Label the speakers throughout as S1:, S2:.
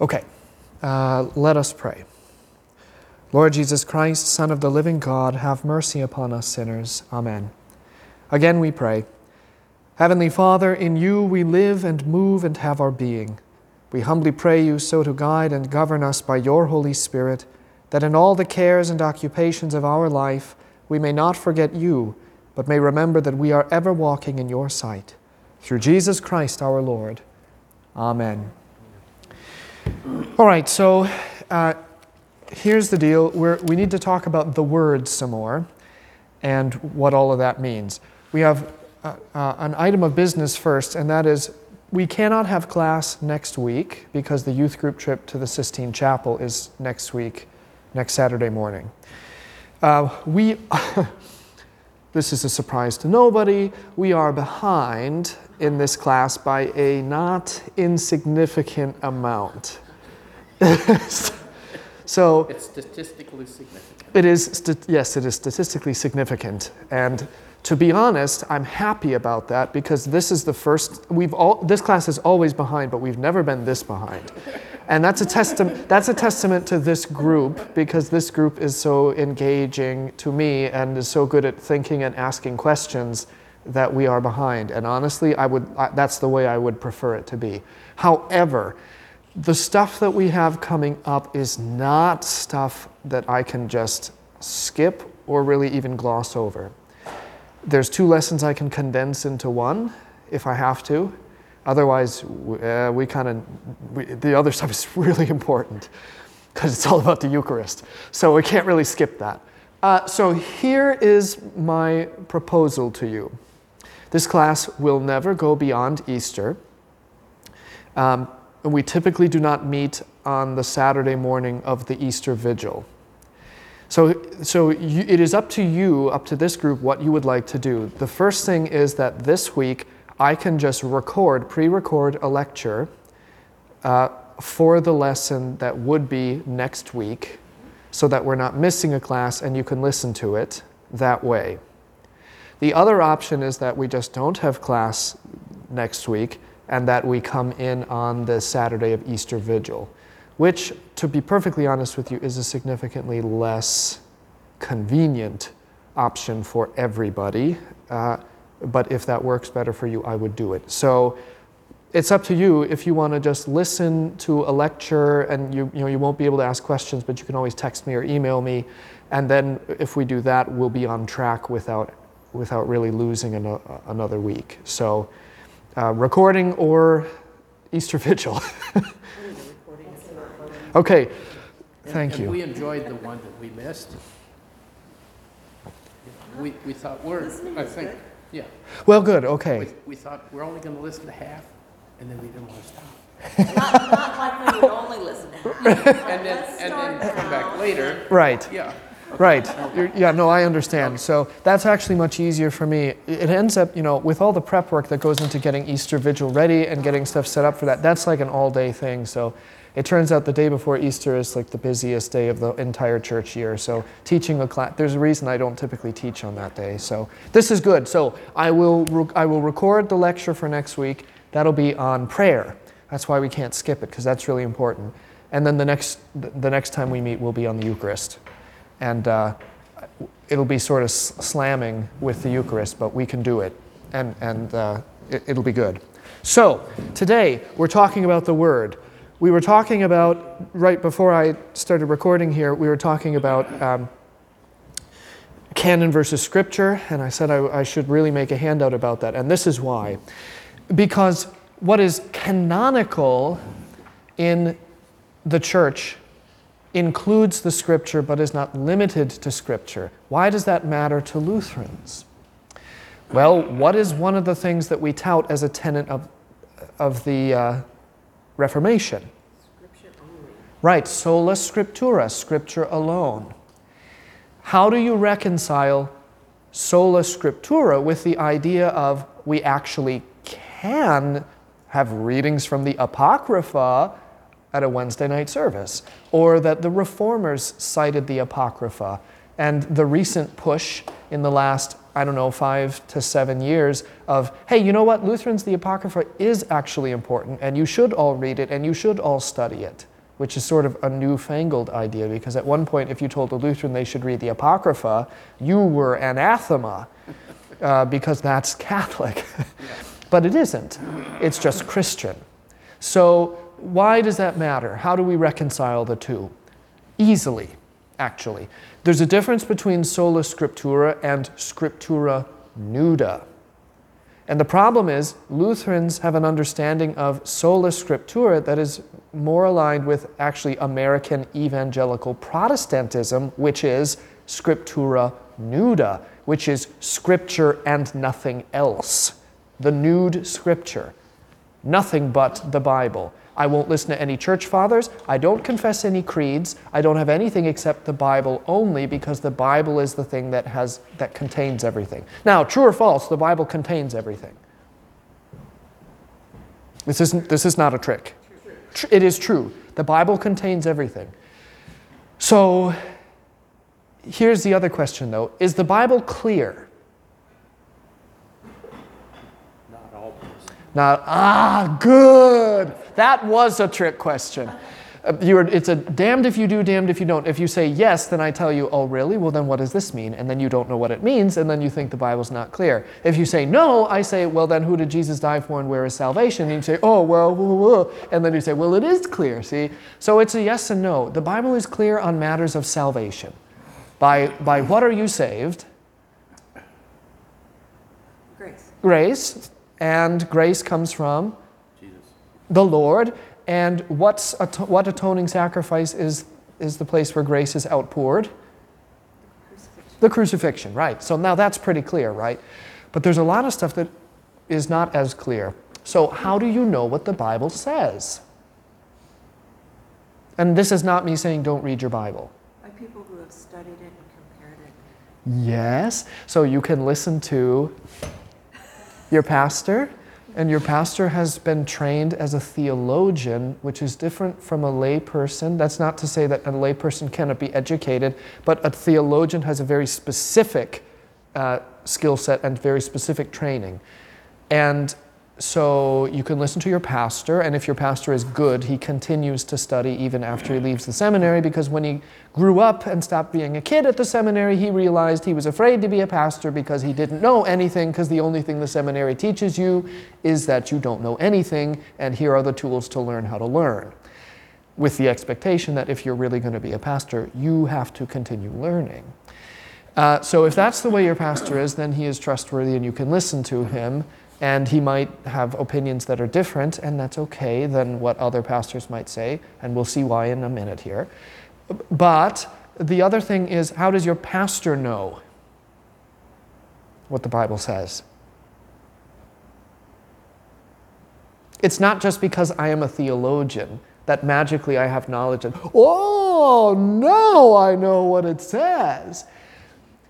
S1: Okay, uh, let us pray. Lord Jesus Christ, Son of the living God, have mercy upon us sinners. Amen. Again we pray. Heavenly Father, in you we live and move and have our being. We humbly pray you so to guide and govern us by your Holy Spirit, that in all the cares and occupations of our life we may not forget you, but may remember that we are ever walking in your sight. Through Jesus Christ our Lord. Amen. All right, so uh, here's the deal. We're, we need to talk about the words some more and what all of that means. We have uh, uh, an item of business first, and that is we cannot have class next week because the youth group trip to the Sistine Chapel is next week, next Saturday morning. Uh, we, this is a surprise to nobody, we are behind in this class by a not insignificant amount.
S2: so it's statistically significant.
S1: It is, yes, it is statistically significant. And to be honest, I'm happy about that because this is the first, we've all, this class is always behind, but we've never been this behind. And that's a, testament, that's a testament to this group because this group is so engaging to me and is so good at thinking and asking questions that we are behind. And honestly, I would, that's the way I would prefer it to be. However, the stuff that we have coming up is not stuff that I can just skip or really even gloss over. There's two lessons I can condense into one if I have to. Otherwise, uh, we kind of, the other stuff is really important because it's all about the Eucharist. So we can't really skip that. Uh, so here is my proposal to you. This class will never go beyond Easter. Um, and we typically do not meet on the Saturday morning of the Easter Vigil. So, so you, it is up to you, up to this group, what you would like to do. The first thing is that this week I can just record, pre record a lecture uh, for the lesson that would be next week so that we're not missing a class and you can listen to it that way. The other option is that we just don't have class next week and that we come in on the Saturday of Easter Vigil, which, to be perfectly honest with you, is a significantly less convenient option for everybody. Uh, but if that works better for you, I would do it. So it's up to you if you want to just listen to a lecture and you, you, know, you won't be able to ask questions, but you can always text me or email me. And then if we do that, we'll be on track without, without really losing an, another week. So uh, recording or Easter Vigil. okay, thank
S2: and,
S1: you.
S2: we enjoyed the one that we missed. We, we thought we're, I think, yeah.
S1: Well, good, okay.
S2: We, we thought we're only going to listen to half, and then we didn't want to stop.
S3: not, not like we would only listen to half.
S2: and then, and then come back later.
S1: Right.
S2: Yeah.
S1: Right. You're, yeah, no, I understand. So that's actually much easier for me. It ends up, you know, with all the prep work that goes into getting Easter Vigil ready and getting stuff set up for that, that's like an all day thing. So it turns out the day before Easter is like the busiest day of the entire church year. So teaching a class, there's a reason I don't typically teach on that day. So this is good. So I will, I will record the lecture for next week. That'll be on prayer. That's why we can't skip it because that's really important. And then the next, the next time we meet will be on the Eucharist and uh, it'll be sort of slamming with the Eucharist, but we can do it, and, and uh, it, it'll be good. So, today we're talking about the Word. We were talking about, right before I started recording here, we were talking about um, canon versus scripture, and I said I, I should really make a handout about that, and this is why. Because what is canonical in the church includes the scripture but is not limited to scripture. Why does that matter to Lutherans? Well, what is one of the things that we tout as a tenet of, of the uh, Reformation?
S3: Scripture only.
S1: Right, sola scriptura, scripture alone. How do you reconcile sola scriptura with the idea of we actually can have readings from the Apocrypha at a Wednesday night service, or that the reformers cited the Apocrypha, and the recent push in the last I don't know, five to seven years of, hey, you know what? Lutherans, the Apocrypha is actually important, and you should all read it, and you should all study it, which is sort of a newfangled idea because at one point, if you told a Lutheran they should read the Apocrypha, you were anathema uh, because that's Catholic. but it isn't, it's just Christian. So, why does that matter? How do we reconcile the two? Easily, actually. There's a difference between sola scriptura and scriptura nuda. And the problem is, Lutherans have an understanding of sola scriptura that is more aligned with actually American evangelical Protestantism, which is scriptura nuda, which is scripture and nothing else. The nude scripture. Nothing but the Bible. I won't listen to any church fathers. I don't confess any creeds. I don't have anything except the Bible only because the Bible is the thing that has that contains everything. Now, true or false, the Bible contains everything. This isn't this is not a trick. It is true. The Bible contains everything. So here's the other question though. Is the Bible clear?
S2: Not always.
S1: Not, ah, good. That was a trick question. Uh, you are, it's a damned if you do, damned if you don't. If you say yes, then I tell you, oh, really? Well, then what does this mean? And then you don't know what it means, and then you think the Bible's not clear. If you say no, I say, well, then who did Jesus die for and where is salvation? And you say, oh, well, whoa, whoa. and then you say, well, it is clear, see? So it's a yes and no. The Bible is clear on matters of salvation. By, by what are you saved?
S3: Grace.
S1: Grace. And grace comes from?
S2: Jesus.
S1: the Lord, and what's ato- what atoning sacrifice is is the place where grace is outpoured?
S3: Crucifixion.
S1: The crucifixion, right? So now that's pretty clear, right? But there's a lot of stuff that is not as clear. So how do you know what the Bible says? And this is not me saying don't read your Bible.
S3: By people who have studied it and compared it.
S1: Yes. So you can listen to your pastor, and your pastor has been trained as a theologian, which is different from a layperson. That's not to say that a layperson cannot be educated, but a theologian has a very specific uh, skill set and very specific training. And so you can listen to your pastor, and if your pastor is good, he continues to study even after he leaves the seminary because when he grew up and stopped being a kid at the seminary, he realized he was afraid to be a pastor because he didn't know anything, because the only thing the seminary teaches you is that you don't know anything, and here are the tools to learn how to learn. With the expectation that if you're really going to be a pastor, you have to continue learning. Uh, so if that's the way your pastor is, then he is trustworthy and you can listen to him. And he might have opinions that are different, and that's okay than what other pastors might say. And we'll see why in a minute here. But the other thing is, how does your pastor know what the Bible says? It's not just because I am a theologian that magically I have knowledge and, oh, now I know what it says.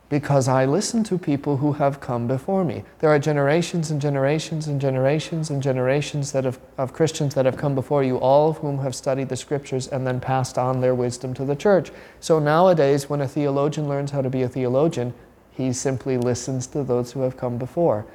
S1: Because I listen to people who have come before me. There are generations and generations and generations and generations that have, of Christians that have come before you, all of whom have studied the scriptures and then passed on their wisdom to the church. So nowadays, when a theologian learns how to be a theologian, he simply listens to those who have come before.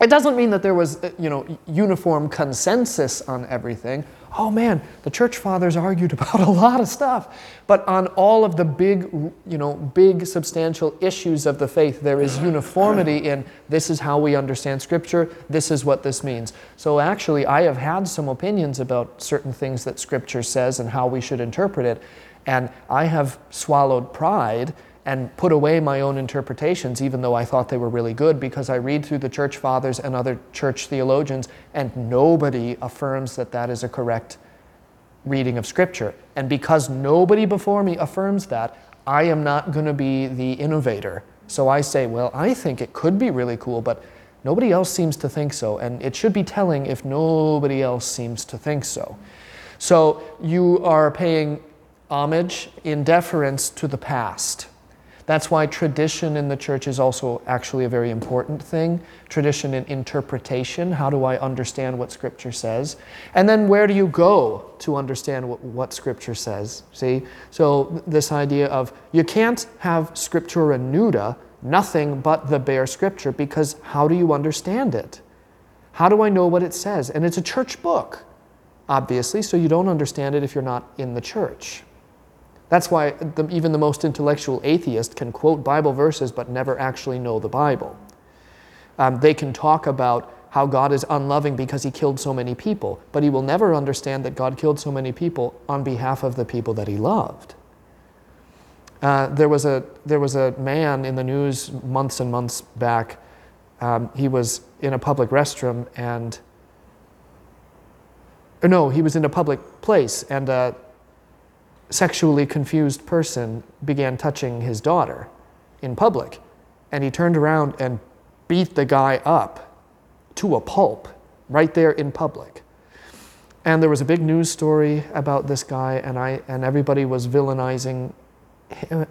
S1: It doesn't mean that there was, uh, you know, uniform consensus on everything. Oh man, the church fathers argued about a lot of stuff, but on all of the big, you know, big substantial issues of the faith, there is uniformity in this is how we understand Scripture. This is what this means. So actually, I have had some opinions about certain things that Scripture says and how we should interpret it, and I have swallowed pride and put away my own interpretations, even though I thought they were really good, because I read through the church fathers and other church theologians, and nobody affirms that that is a correct reading of Scripture. And because nobody before me affirms that, I am not going to be the innovator. So I say, well, I think it could be really cool, but nobody else seems to think so. And it should be telling if nobody else seems to think so. So you are paying homage in deference to the past. That's why tradition in the church is also actually a very important thing. Tradition in interpretation. How do I understand what Scripture says? And then where do you go to understand what, what Scripture says? See? So, this idea of you can't have Scriptura nuda nothing but the bare scripture because how do you understand it? How do I know what it says? And it's a church book, obviously, so you don't understand it if you're not in the church. That's why the, even the most intellectual atheist can quote Bible verses but never actually know the Bible. Um, they can talk about how God is unloving because he killed so many people, but he will never understand that God killed so many people on behalf of the people that he loved. Uh, there, was a, there was a man in the news months and months back. Um, he was in a public restroom and, no, he was in a public place and a sexually confused person began touching his daughter in public. And he turned around and beat the guy up to a pulp right there in public. And there was a big news story about this guy, and, I, and everybody was villainizing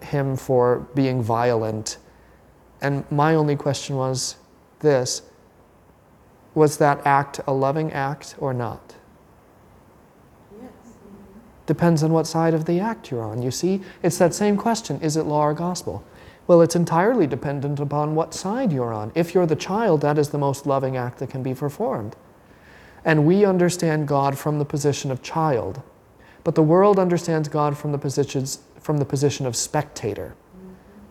S1: him for being violent. And my only question was this Was that act a loving act or not? Depends on what side of the act you're on. You see, it's that same question is it law or gospel? Well, it's entirely dependent upon what side you're on. If you're the child, that is the most loving act that can be performed. And we understand God from the position of child. But the world understands God from the, positions, from the position of spectator.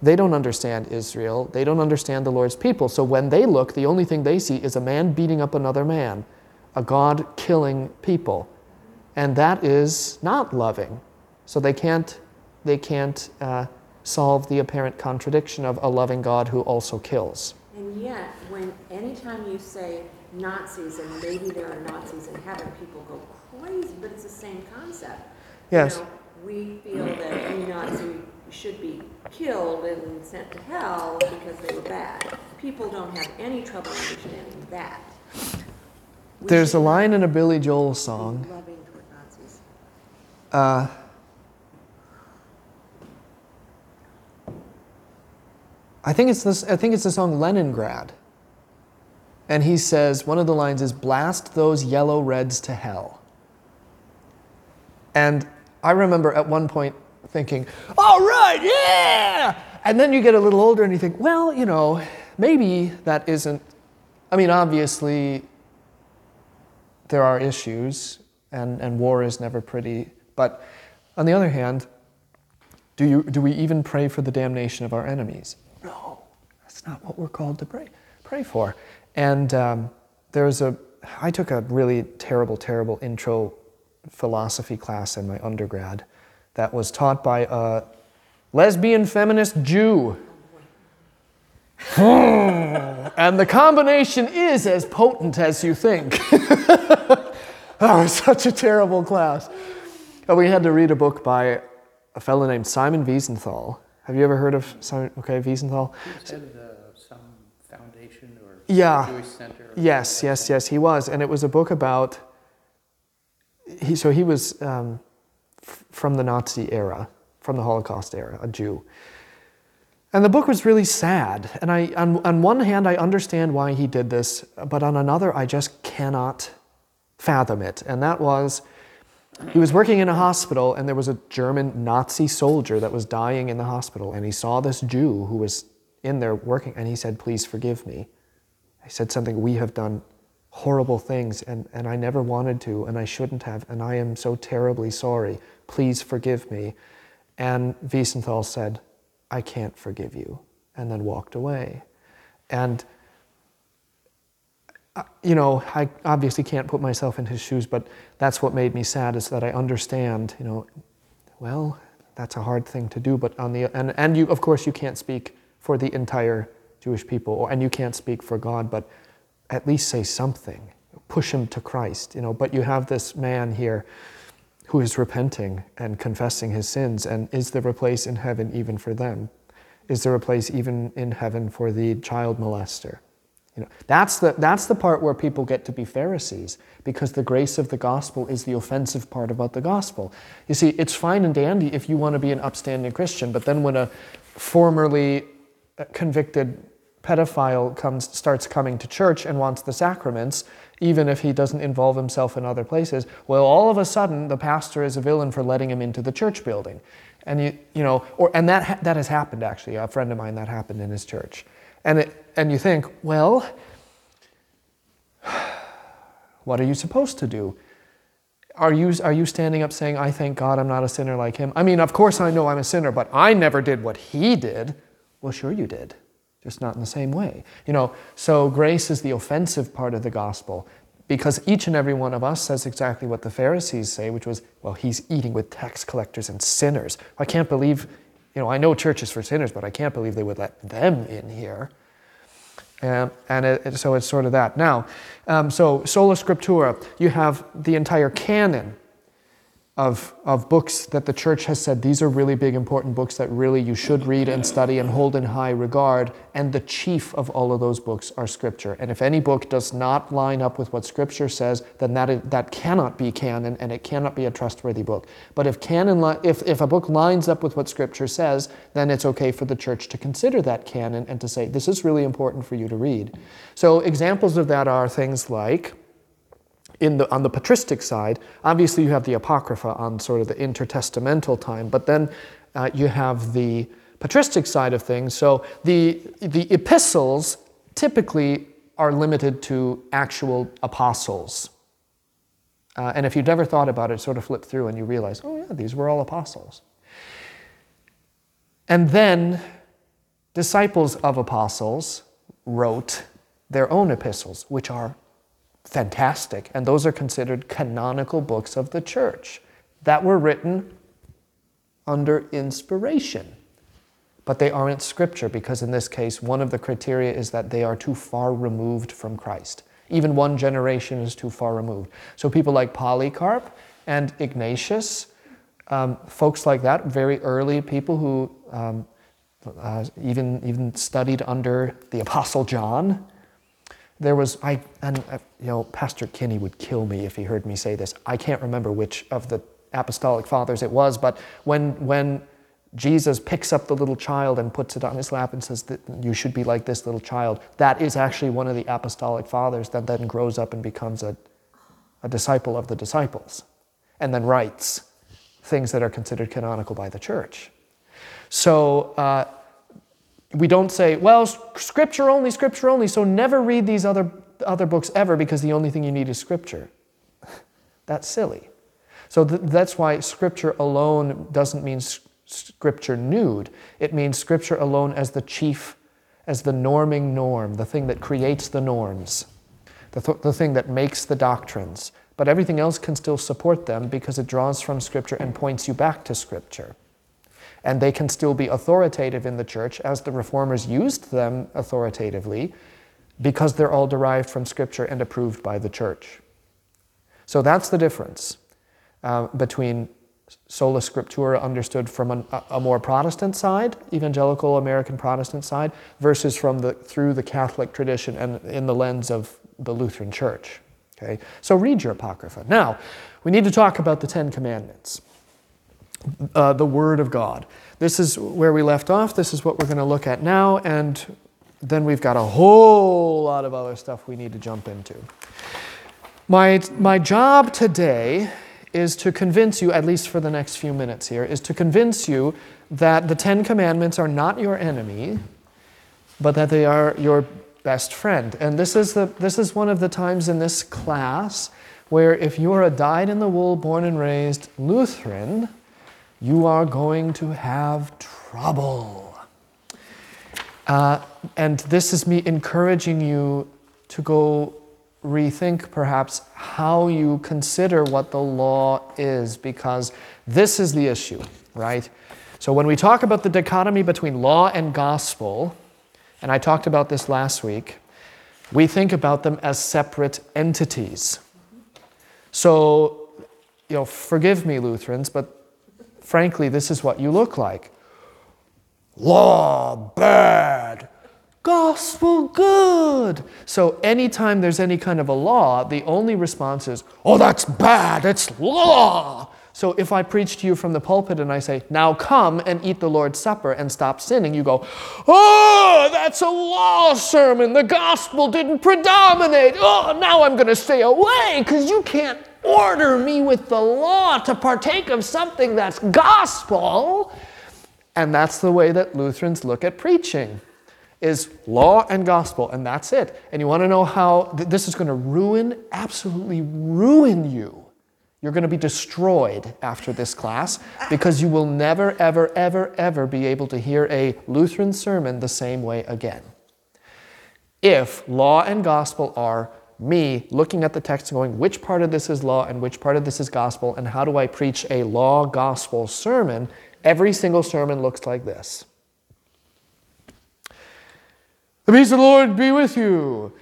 S1: They don't understand Israel. They don't understand the Lord's people. So when they look, the only thing they see is a man beating up another man, a God killing people. And that is not loving. So they can't, they can't uh, solve the apparent contradiction of a loving God who also kills.
S3: And yet, when anytime you say Nazis and maybe there are Nazis in heaven, people go crazy, but it's the same concept.
S1: Yes.
S3: You know, we feel that any Nazi should be killed and sent to hell because they were bad. People don't have any trouble understanding that. We
S1: There's a line in a Billy Joel song. Uh, I think it's this. I think it's the song Leningrad. And he says one of the lines is "Blast those yellow reds to hell." And I remember at one point thinking, "All right, yeah!" And then you get a little older and you think, "Well, you know, maybe that isn't." I mean, obviously, there are issues, and, and war is never pretty. But on the other hand, do, you, do we even pray for the damnation of our enemies? No, that's not what we're called to pray, pray for. And um, there's a, I took a really terrible, terrible intro philosophy class in my undergrad that was taught by a lesbian feminist Jew. and the combination is as potent as you think. that was such a terrible class. And we had to read a book by a fellow named Simon Wiesenthal. Have you ever heard of Simon? Okay, Wiesenthal.
S2: Who's head of the, some foundation or
S1: Yeah.
S2: Jewish center?
S1: Yes, yes, yes, he was, and it was a book about. He so he was um, f- from the Nazi era, from the Holocaust era, a Jew. And the book was really sad. And I, on, on one hand, I understand why he did this, but on another, I just cannot fathom it. And that was, he was working in a hospital, and there was a German Nazi soldier that was dying in the hospital, and he saw this Jew who was in there working, and he said, "Please forgive me." I said something, we have done horrible things and, and I never wanted to and I shouldn't have and I am so terribly sorry. Please forgive me. And Wiesenthal said, I can't forgive you, and then walked away. And, you know, I obviously can't put myself in his shoes, but that's what made me sad is that I understand, you know, well, that's a hard thing to do, but on the, and, and you, of course, you can't speak for the entire Jewish people, or, and you can't speak for God, but at least say something. Push him to Christ, you know. But you have this man here who is repenting and confessing his sins, and is there a place in heaven even for them? Is there a place even in heaven for the child molester? You know, that's the, that's the part where people get to be Pharisees, because the grace of the gospel is the offensive part about the gospel. You see, it's fine and dandy if you want to be an upstanding Christian, but then when a formerly uh, convicted pedophile comes, starts coming to church and wants the sacraments, even if he doesn't involve himself in other places, well, all of a sudden the pastor is a villain for letting him into the church building. And you, you know, or and that ha- that has happened actually. A friend of mine that happened in his church, and it, and you think, well, what are you supposed to do? Are you are you standing up saying, I thank God I'm not a sinner like him? I mean, of course I know I'm a sinner, but I never did what he did. Well, sure you did, just not in the same way. You know, so grace is the offensive part of the gospel because each and every one of us says exactly what the Pharisees say, which was, well, he's eating with tax collectors and sinners. I can't believe, you know, I know churches for sinners, but I can't believe they would let them in here. Um, and it, so it's sort of that. Now, um, so sola scriptura, you have the entire canon of, of books that the church has said these are really big, important books that really you should read and study and hold in high regard. And the chief of all of those books are Scripture. And if any book does not line up with what Scripture says, then that, is, that cannot be canon and it cannot be a trustworthy book. But if, canon li- if, if a book lines up with what Scripture says, then it's okay for the church to consider that canon and to say, this is really important for you to read. So examples of that are things like, in the, on the patristic side, obviously you have the Apocrypha on sort of the intertestamental time, but then uh, you have the patristic side of things. So the, the epistles typically are limited to actual apostles. Uh, and if you've never thought about it, sort of flip through and you realize, oh, yeah, these were all apostles. And then disciples of apostles wrote their own epistles, which are fantastic. And those are considered canonical books of the church that were written under inspiration. But they aren't scripture because, in this case, one of the criteria is that they are too far removed from Christ. Even one generation is too far removed. So, people like Polycarp and Ignatius, um, folks like that, very early people who um, uh, even, even studied under the Apostle John, there was I and uh, you know Pastor Kinney would kill me if he heard me say this. I can't remember which of the apostolic fathers it was, but when when Jesus picks up the little child and puts it on his lap and says that you should be like this little child, that is actually one of the apostolic fathers that then grows up and becomes a, a disciple of the disciples, and then writes things that are considered canonical by the church. So. Uh, we don't say, well, scripture only, scripture only, so never read these other, other books ever because the only thing you need is scripture. that's silly. So th- that's why scripture alone doesn't mean s- scripture nude. It means scripture alone as the chief, as the norming norm, the thing that creates the norms, the, th- the thing that makes the doctrines. But everything else can still support them because it draws from scripture and points you back to scripture and they can still be authoritative in the church as the reformers used them authoritatively because they're all derived from Scripture and approved by the church. So that's the difference uh, between sola scriptura understood from an, a, more Protestant side, evangelical American Protestant side, versus from the through the Catholic tradition and in the lens of the Lutheran Church. Okay, so read your apocrypha. Now, we need to talk about the Ten Commandments uh, the Word of God. This is where we left off. This is what we're going to look at now. And then we've got a whole lot of other stuff we need to jump into. My, my job today is to convince you, at least for the next few minutes here, is to convince you that the Ten Commandments are not your enemy, but that they are your best friend. And this is, the, this is one of the times in this class where if you're a dyed in the wool, born and raised Lutheran, you are going to have trouble. Uh, and this is me encouraging you to go rethink perhaps how you consider what the law is, because this is the issue, right? So when we talk about the dichotomy between law and gospel, and I talked about this last week, we think about them as separate entities. So, you know, forgive me, Lutherans, but frankly, this is what you look like. Law, bad. Gospel, good. So, anytime there's any kind of a law, the only response is, oh, that's bad, it's law. So, if I preach to you from the pulpit and I say, now come and eat the Lord's Supper and stop sinning, you go, oh, that's a law sermon. The gospel didn't predominate. Oh, now I'm going to stay away because you can't order me with the law to partake of something that's gospel. And that's the way that Lutherans look at preaching is law and gospel, and that's it. And you want to know how th- this is going to ruin, absolutely ruin you. You're going to be destroyed after this class because you will never, ever, ever, ever be able to hear a Lutheran sermon the same way again. If law and gospel are me looking at the text and going, which part of this is law and which part of this is gospel, and how do I preach a law gospel sermon, every single sermon looks like this. The peace of the Lord be with you.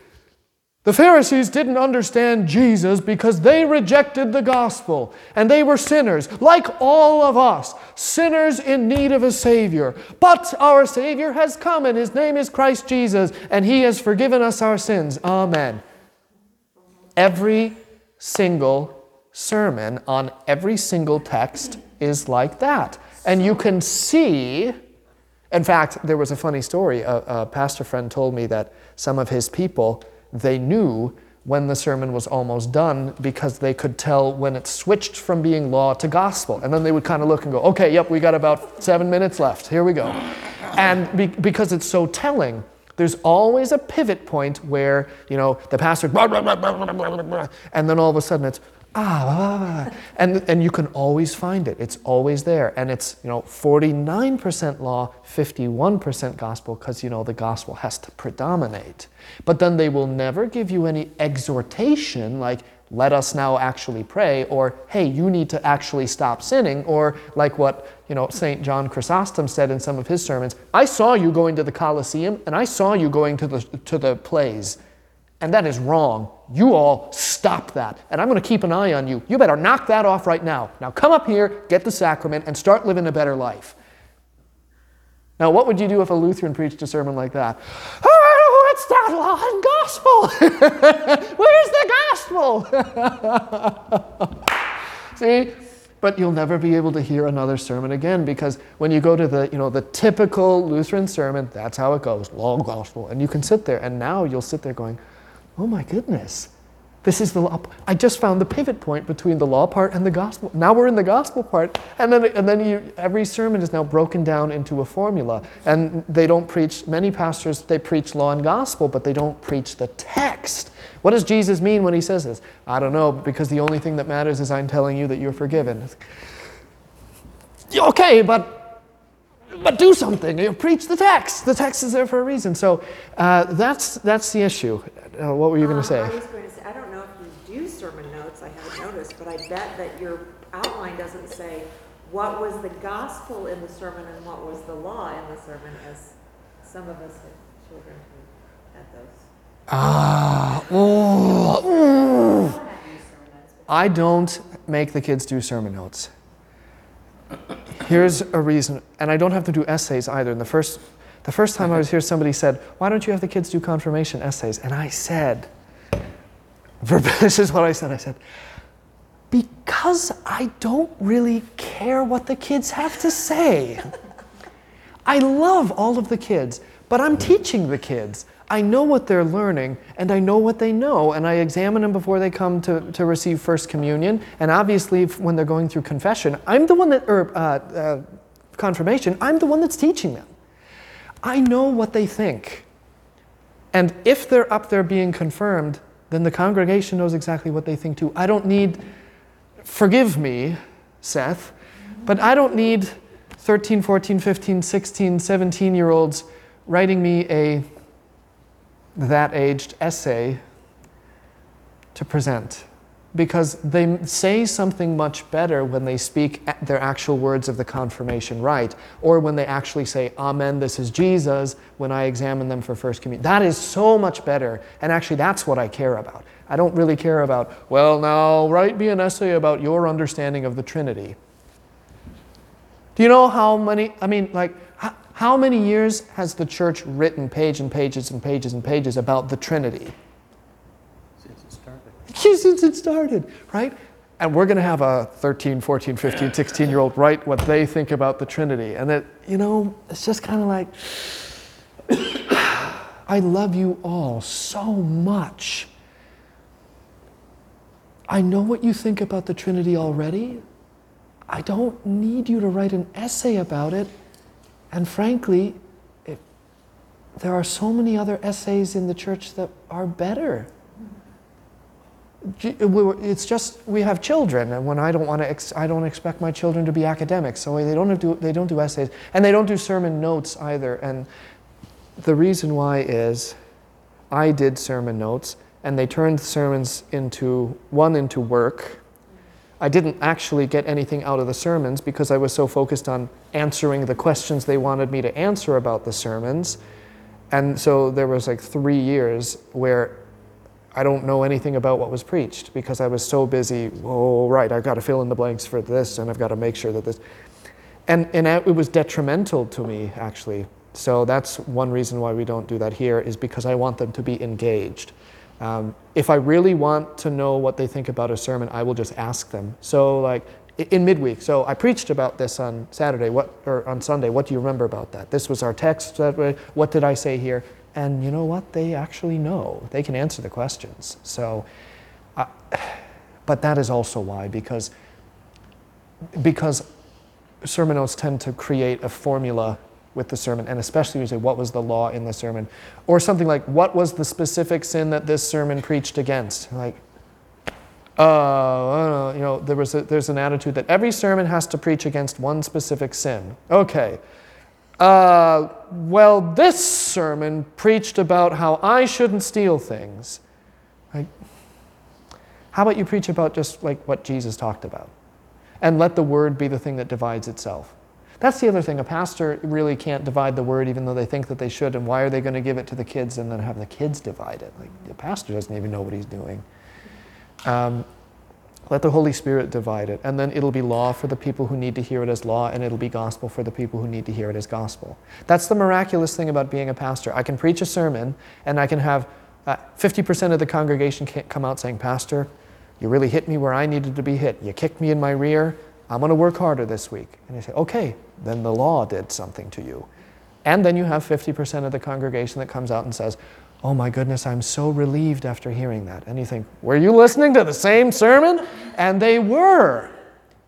S1: The Pharisees didn't understand Jesus because they rejected the gospel and they were sinners, like all of us, sinners in need of a Savior. But our Savior has come and His name is Christ Jesus and He has forgiven us our sins. Amen. Every single sermon on every single text is like that. And you can see in fact, there was a funny story. A, a, pastor friend told me that some of his people, they knew when the sermon was almost done because they could tell when it switched from being law to gospel. And then they would kind of look and go, okay, yep, we got about seven minutes left. Here we go. And be, because it's so telling, there's always a pivot point where, you know, the pastor, blah, blah, blah, and then all of a sudden it's, ah, and, and you can always find it. It's always there. And it's, you know, 49% law, 51% gospel, because, you know, the gospel has to predominate. But then they will never give you any exhortation like, let us now actually pray, or hey, you need to actually stop sinning, or like what you know Saint John Chrysostom said in some of his sermons, I saw you going to the Colosseum and I saw you going to the to the plays. And that is wrong. You all stop that. And I'm going to keep an eye on you. You better knock that off right now. Now come up here, get the sacrament, and start living a better life. Now, what would you do if a Lutheran preached a sermon like that? Oh, it's that law and gospel. Where's the gospel? See? But you'll never be able to hear another sermon again because when you go to the, you know, the typical Lutheran sermon, that's how it goes, long gospel. And you can sit there, and now you'll sit there going, oh my goodness, this is the law. I just found the pivot point between the law part and the gospel. Now we're in the gospel part, and then and then you, every sermon is now broken down into a formula. And they don't preach. Many pastors they preach law and gospel, but they don't preach the text. What does Jesus mean when he says this? I don't know, because the only thing that matters is I'm telling you that you're forgiven. Okay, but but do something. You preach the text. The text is there for a reason. So uh, that's that's the issue. Uh, what were you going to say?
S3: I was going to say, I don't know if you do sermon notes, I haven't noticed, but I bet that your outline doesn't say what was the gospel in the sermon and what was the law in the sermon, as some of us had children who had those.
S1: Ah, I don't make the kids do sermon notes. Here's a reason, and I don't have to do essays either. And the first the first time I was here, somebody said, Why don't you have the kids do confirmation essays? And I said, This is what I said. I said, Because I don't really care what the kids have to say. I love all of the kids, but I'm teaching the kids. I know what they're learning and I know what they know, and I examine them before they come to, to receive First Communion. And obviously, when they're going through confession, I'm the one that, or uh, uh, confirmation, I'm the one that's teaching them. I know what they think. And if they're up there being confirmed, then the congregation knows exactly what they think too. I don't need, forgive me, Seth, but I don't need 13, 14, 15, 16, 17 year olds writing me a that aged essay to present because they say something much better when they speak their actual words of the confirmation right, or when they actually say, Amen, this is Jesus, when I examine them for First Communion. That is so much better, and actually, that's what I care about. I don't really care about, well, now write me an essay about your understanding of the Trinity. Do you know how many, I mean, like, how many years has the church written page and pages and pages and pages about the Trinity? since it started, Since it started, right? And we're going to have a 13, 14, 15, 16 year old write what they think about the Trinity. And that, you know, it's just kind of like, I love you all so much. I know what you think about the Trinity already. I don't need you to write an essay about it. And frankly, it, there are so many other essays in the church that are better. It's just we have children, and when I don't want to, ex- I don't expect my children to be academics, so they don't do they don't do essays, and they don't do sermon notes either. And the reason why is, I did sermon notes, and they turned sermons into one into work. I didn't actually get anything out of the sermons because I was so focused on answering the questions they wanted me to answer about the sermons. And so there was like three years where I don't know anything about what was preached because I was so busy. Oh, right, I've got to fill in the blanks for this, and I've got to make sure that this. And, and it was detrimental to me, actually. So that's one reason why we don't do that here, is because I want them to be engaged. Um, if I really want to know what they think about a sermon, I will just ask them. So, like in midweek, so I preached about this on Saturday, what or on Sunday. What do you remember about that? This was our text. What did I say here? And you know what? They actually know. They can answer the questions. So, but that is also why because because sermon notes tend to create a formula with the sermon, and especially say, what was the law in the sermon? Or something like, what was the specific sin that this sermon preached against? Like, uh, you know, there was a, there's an attitude that every sermon has to preach against one specific sin. Okay. Uh, well, this sermon preached about how I shouldn't steal things. Like, how about you preach about just like what Jesus talked about? And let the word be the thing that divides itself. That's the other thing. A pastor really can't divide the word even though they think that they should. And why are they going to give it to the kids and then have the kids divide it? Like, the pastor doesn't even know what he's doing. Um, let the Holy Spirit divide it. And then it'll be law for the people who need to hear it as law, and it'll be gospel for the people who need to hear it as gospel. That's the miraculous thing about being a pastor. I can preach a sermon, and I can have uh, 50% of the congregation come out saying, Pastor, you really hit me where I needed to be hit. You kicked me in my rear. I'm going to work harder this week. And I say, okay, then the law did something to you. And then you have 50% of the congregation that comes out and says, Oh my goodness, I'm so relieved after hearing that. And you think, Were you listening to the same sermon? And they were.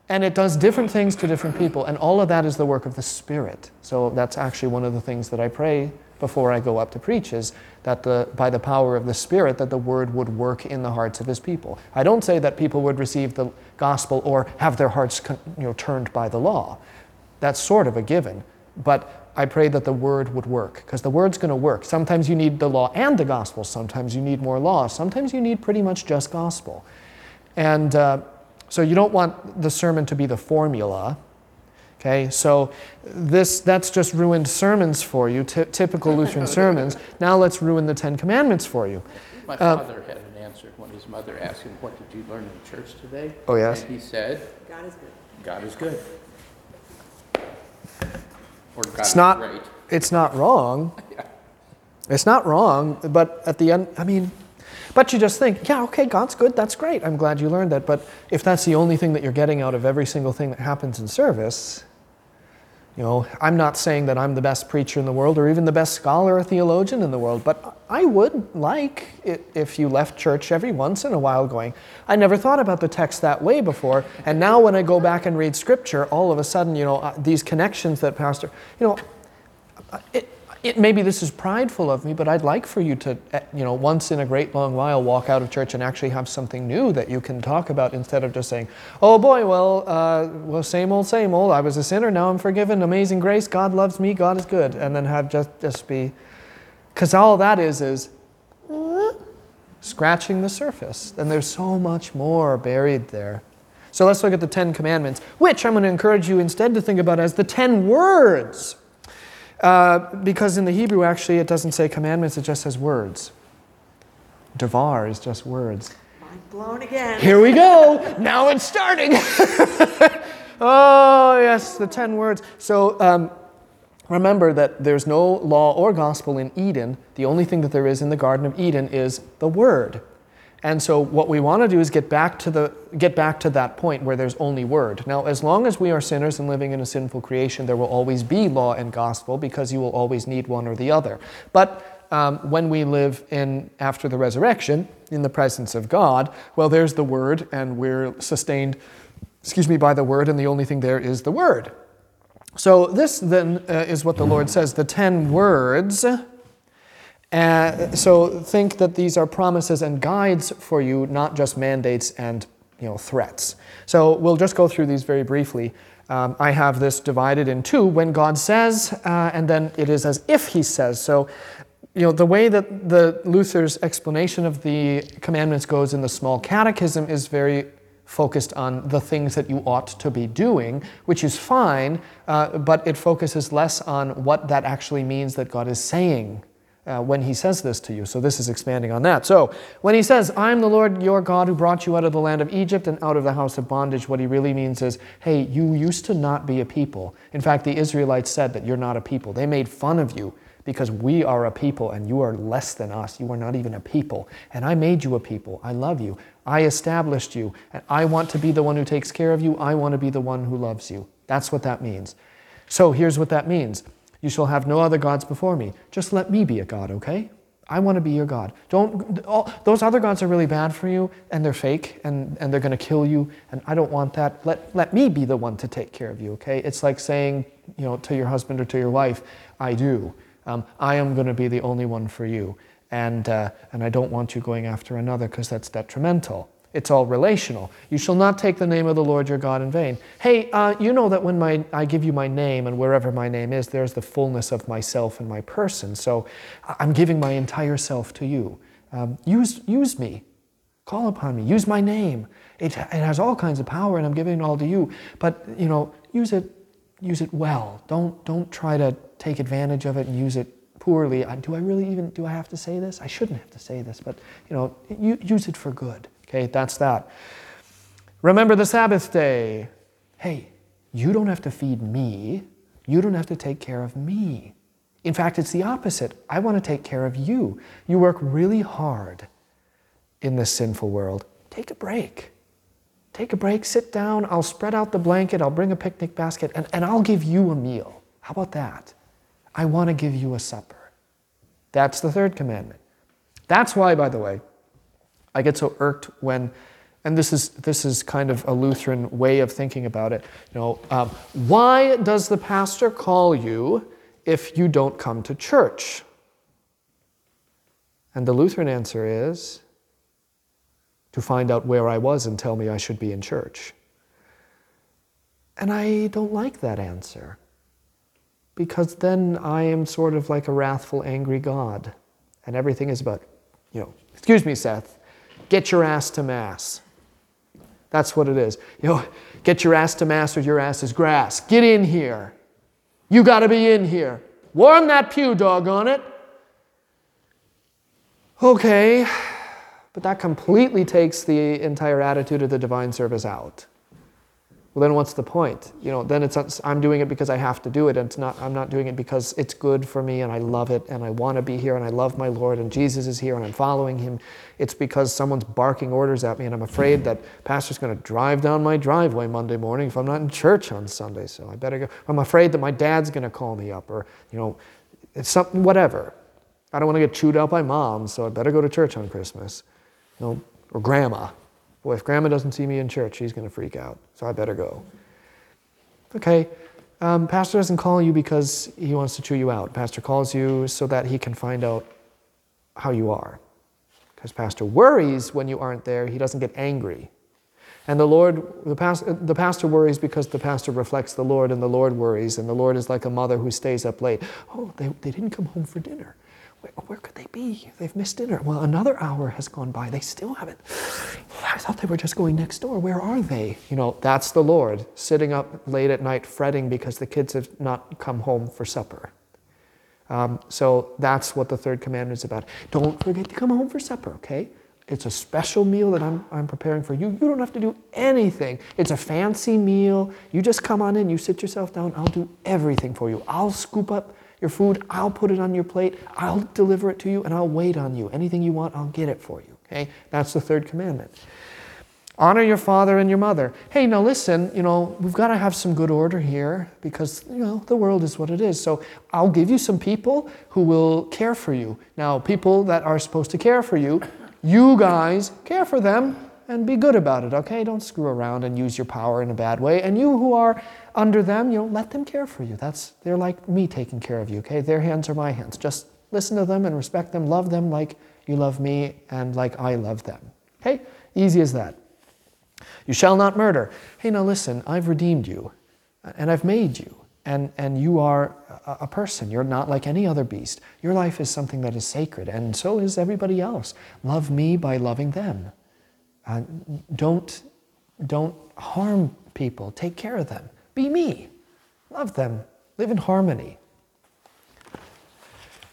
S1: And it does different things to different people. And all of that is the work of the Spirit. So that's actually one of the things that I pray before I go up to preach is that the, by the power of the Spirit, that the word would work in the hearts of his people. I don't say that people would receive the gospel or have their hearts you know, turned by the law. That's sort of a given. But I pray that the word would work because the word's going to work. Sometimes you need the law and the gospel. Sometimes you need more law. Sometimes you need pretty much just gospel. And uh, so you don't want the sermon to be the formula. Okay, so this that's just ruined sermons for you, ty- typical Lutheran sermons. Now let's ruin the Ten Commandments for you.
S2: My
S1: Uh,
S2: father had an answer when his mother asked him, what did you learn in church today?
S1: Oh, yes?
S2: And he said,
S3: God is good.
S2: God is good. Or God
S1: It's
S2: is
S1: not-
S2: great.
S1: It's not wrong.
S2: Yeah.
S1: It's not wrong, but at the end, I mean, but you just think, yeah, okay, God's good, that's great. I'm glad you learned that. But if that's the only thing that you're getting out of every single thing that happens in service, you know, I'm not saying that I'm the best preacher in the world or even the best scholar or theologian in the world, but I would like it if you left church every once in a while going, I never thought about the text that way before, and now when I go back and read scripture, all of a sudden, you know, uh, these connections that pastor, you know, it, it, maybe this is prideful of me, but I'd like for you to, eh, you know, once in a great long while walk out of church and actually have something new that you can talk about instead of just saying, oh boy, well, uh, well, same old, same old. I was a sinner, now I'm forgiven. Amazing grace. God loves me. God is good. And then have just, just be, because all that is is scratching the surface. And there's so much more buried there. So let's look at the Ten Commandments, which I'm going to encourage you instead to think about as the ten words. Uh, because in the Hebrew, actually, it doesn't say commandments, it just says words. Devar is just words.
S3: Mind blown again.
S1: Here we go. now it's starting. oh, yes, the 10 words. So um, remember that there's no law or gospel in Eden. The only thing that there is in the Garden of Eden is the Word. And so what we want to do is get back to the get back to that point where there's only word. Now, as long as we are sinners and living in a sinful creation, there will always be law and gospel because you will always need one or the other. But um, when we live in after the resurrection in the presence of God, well, there's the Word, and we're sustained, excuse me, by the Word, and the only thing there is the Word. So this then uh, is what the Lord says: the ten words. Uh, so think that these are promises and guides for you, not just mandates and you know threats. So we'll just go through these very briefly. Um, I have this divided in two when God says, uh, and then it is as if He says. So, you know, the way that the Luther's explanation of the commandments goes in the Small Catechism is very focused on the things that you ought to be doing, which is fine, uh, but it focuses less on what that actually means that God is saying uh, when he says this to you. So this is expanding on that. So when he says, I'm the Lord your God who brought you out of the land of Egypt and out of the house of bondage, what he really means is, hey, you used to not be a people. In fact, the Israelites said that you're not a people. They made fun of you because we are a people and you are less than us. You are not even a people. And I made you a people. I love you. I established you. And I want to be the one who takes care of you. I want to be the one who loves you. That's what that means. So here's what that means you shall have no other gods before me. Just let me be a God, okay? I want to be your God. Don't, all, those other gods are really bad for you and they're fake and, and they're going to kill you and I don't want that. Let, let me be the one to take care of you, okay? It's like saying, you know, to your husband or to your wife, I do. Um, I am going to be the only one for you. And, uh, and I don't want you going after another because that's detrimental. It's all relational. You shall not take the name of the Lord your God in vain. Hey, uh, you know that when my, I give you my name and wherever my name is, there's the fullness of myself and my person. So I'm giving my entire self to you. Um, use, use me. Call upon me. Use my name. It, it has all kinds of power and I'm giving it all to you. But, you know, use it, use it well. Don't, don't try to take advantage of it and use it poorly. Do I really even, do I have to say this? I shouldn't have to say this, but, you know, use it for good. Okay, that's that. Remember the Sabbath day. Hey, you don't have to feed me. You don't have to take care of me. In fact, it's the opposite. I want to take care of you. You work really hard in this sinful world. Take a break. Take a break, sit down. I'll spread out the blanket, I'll bring a picnic basket, and, and I'll give you a meal. How about that? I want to give you a supper. That's the third commandment. That's why, by the way, I get so irked when, and this is, this is kind of a Lutheran way of thinking about it. You know, um, why does the pastor call you if you don't come to church? And the Lutheran answer is to find out where I was and tell me I should be in church. And I don't like that answer because then I am sort of like a wrathful, angry God. And everything is about, you know, excuse me, Seth, get your ass to Mass. That's what it is. You know, get your ass to Mass or your ass is grass. Get in here. You got to be in here. Warm that pew, doggone it. Okay, but that completely takes the entire attitude of the divine service out well then what's the point? You know then it's i'm doing it because i have to do it and it's not i'm not doing it because it's good for me and i love it and i want to be here and i love my lord and jesus is here and i'm following him. It's because someone's barking orders at me and i'm afraid that pastor's going to drive down my driveway monday morning if i'm not in church on sunday so i better go i'm afraid that my dad's going to call me up or you know it's something whatever. I don't want to get chewed out by mom so i better go to church on christmas. You know or grandma Boy, if grandma doesn't see me in church, she's going to freak out, so I better go. Okay, um, pastor doesn't call you because he wants to chew you out. Pastor calls you so that he can find out how you are. Because pastor worries when you aren't there, he doesn't get angry. And the Lord, the, past, the pastor worries because the pastor reflects the Lord, and the Lord worries, and the Lord is like a mother who stays up late. Oh, they, they didn't come home for dinner. Where, could they be? They've missed dinner. Well, another hour has gone by. They still haven't. I thought they were just going next door. Where are they? You know, that's the Lord sitting up late at night fretting because the kids have not come home for supper. Um, so that's what the third commandment is about. Don't forget to come home for supper, okay? It's a special meal that I'm, I'm preparing for you. You don't have to do anything. It's a fancy meal. You just come on in, you sit yourself down. I'll do everything for you. I'll scoop up your food, I'll put it on your plate, I'll deliver it to you, and I'll wait on you. Anything you want, I'll get it for you. Okay? That's the third commandment. Honor your father and your mother. Hey, now listen, you know, we've got to have some good order here because, you know, the world is what it is. So I'll give you some people who will care for you. Now, people that are supposed to care for you, you guys care for them and be good about it, okay? Don't screw around and use your power in a bad way. And you who are under them, you know, let them care for you. That's they're like me taking care of you, okay? Their hands are my hands. Just listen to them and respect them, love them like you love me and like I love them. Okay? Easy as that. You shall not murder. Hey, now listen, I've redeemed you and I've made you. And, and you are a, a person. You're not like any other beast. Your life is something that is sacred, and so is everybody else. Love me by loving them. Uh, don't, don't harm people. Take care of them. Be me. Love them. Live in harmony.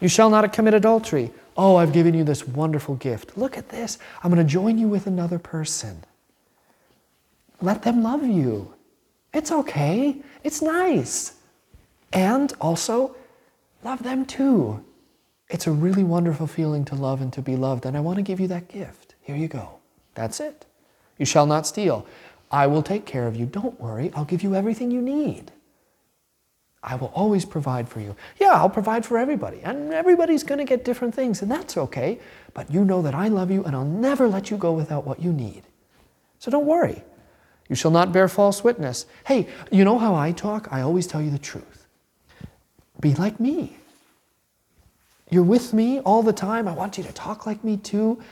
S1: You shall not commit adultery. Oh, I've given you this wonderful gift. Look at this. I'm going to join you with another person. Let them love you. It's okay. It's nice. And also, love them too. It's a really wonderful feeling to love and to be loved, and I want to give you that gift. Here you go. That's it. You shall not steal. I will take care of you. Don't worry. I'll give you everything you need. I will always provide for you. Yeah, I'll provide for everybody, and everybody's going to get different things, and that's okay. But you know that I love you, and I'll never let you go without what you need. So don't worry. You shall not bear false witness. Hey, you know how I talk? I always tell you the truth. Be like me. You're with me all the time. I want you to talk like me too.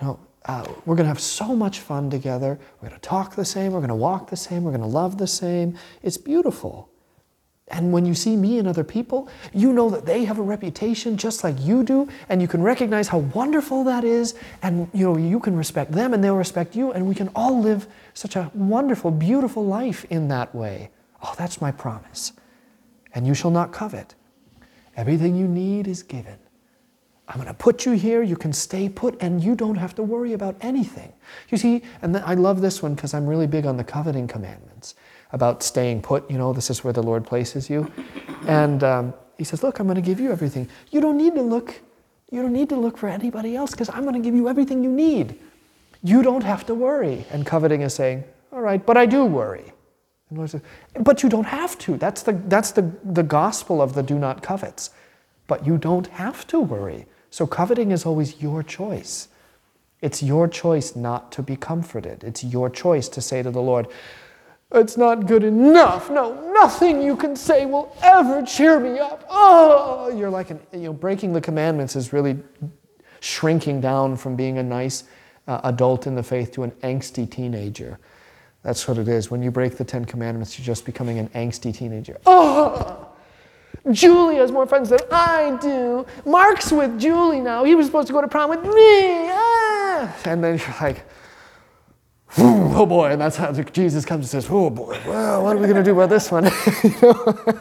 S1: You know, uh, we're going to have so much fun together. We're going to talk the same. We're going to walk the same. We're going to love the same. It's beautiful. And when you see me and other people, you know that they have a reputation just like you do, and you can recognize how wonderful that is, and you know you can respect them and they'll respect you, and we can all live such a wonderful, beautiful life in that way. Oh, that's my promise. And you shall not covet. Everything you need is given. I'm going to put you here. You can stay put, and you don't have to worry about anything. You see, and I love this one because I'm really big on the coveting commandments about staying put. You know, this is where the Lord places you. And um, He says, "Look, I'm going to give you everything. You don't need to look. You don't need to look for anybody else because I'm going to give you everything you need. You don't have to worry." And coveting is saying, "All right, but I do worry." And Lord says, "But you don't have to. That's the that's the the gospel of the do not covets. But you don't have to worry." So coveting is always your choice. It's your choice not to be comforted. It's your choice to say to the Lord, It's not good enough. No, nothing you can say will ever cheer me up. Oh, you're like an, you know, breaking the commandments is really shrinking down from being a nice uh, adult in the faith to an angsty teenager. That's what it is. When you break the Ten Commandments, you're just becoming an angsty teenager. Oh! Julie has more friends than I do. Mark's with Julie now. He was supposed to go to prom with me. Ah! And then you're like, oh boy. And that's how Jesus comes and says, oh boy, well, what are we going to do about this one? you know?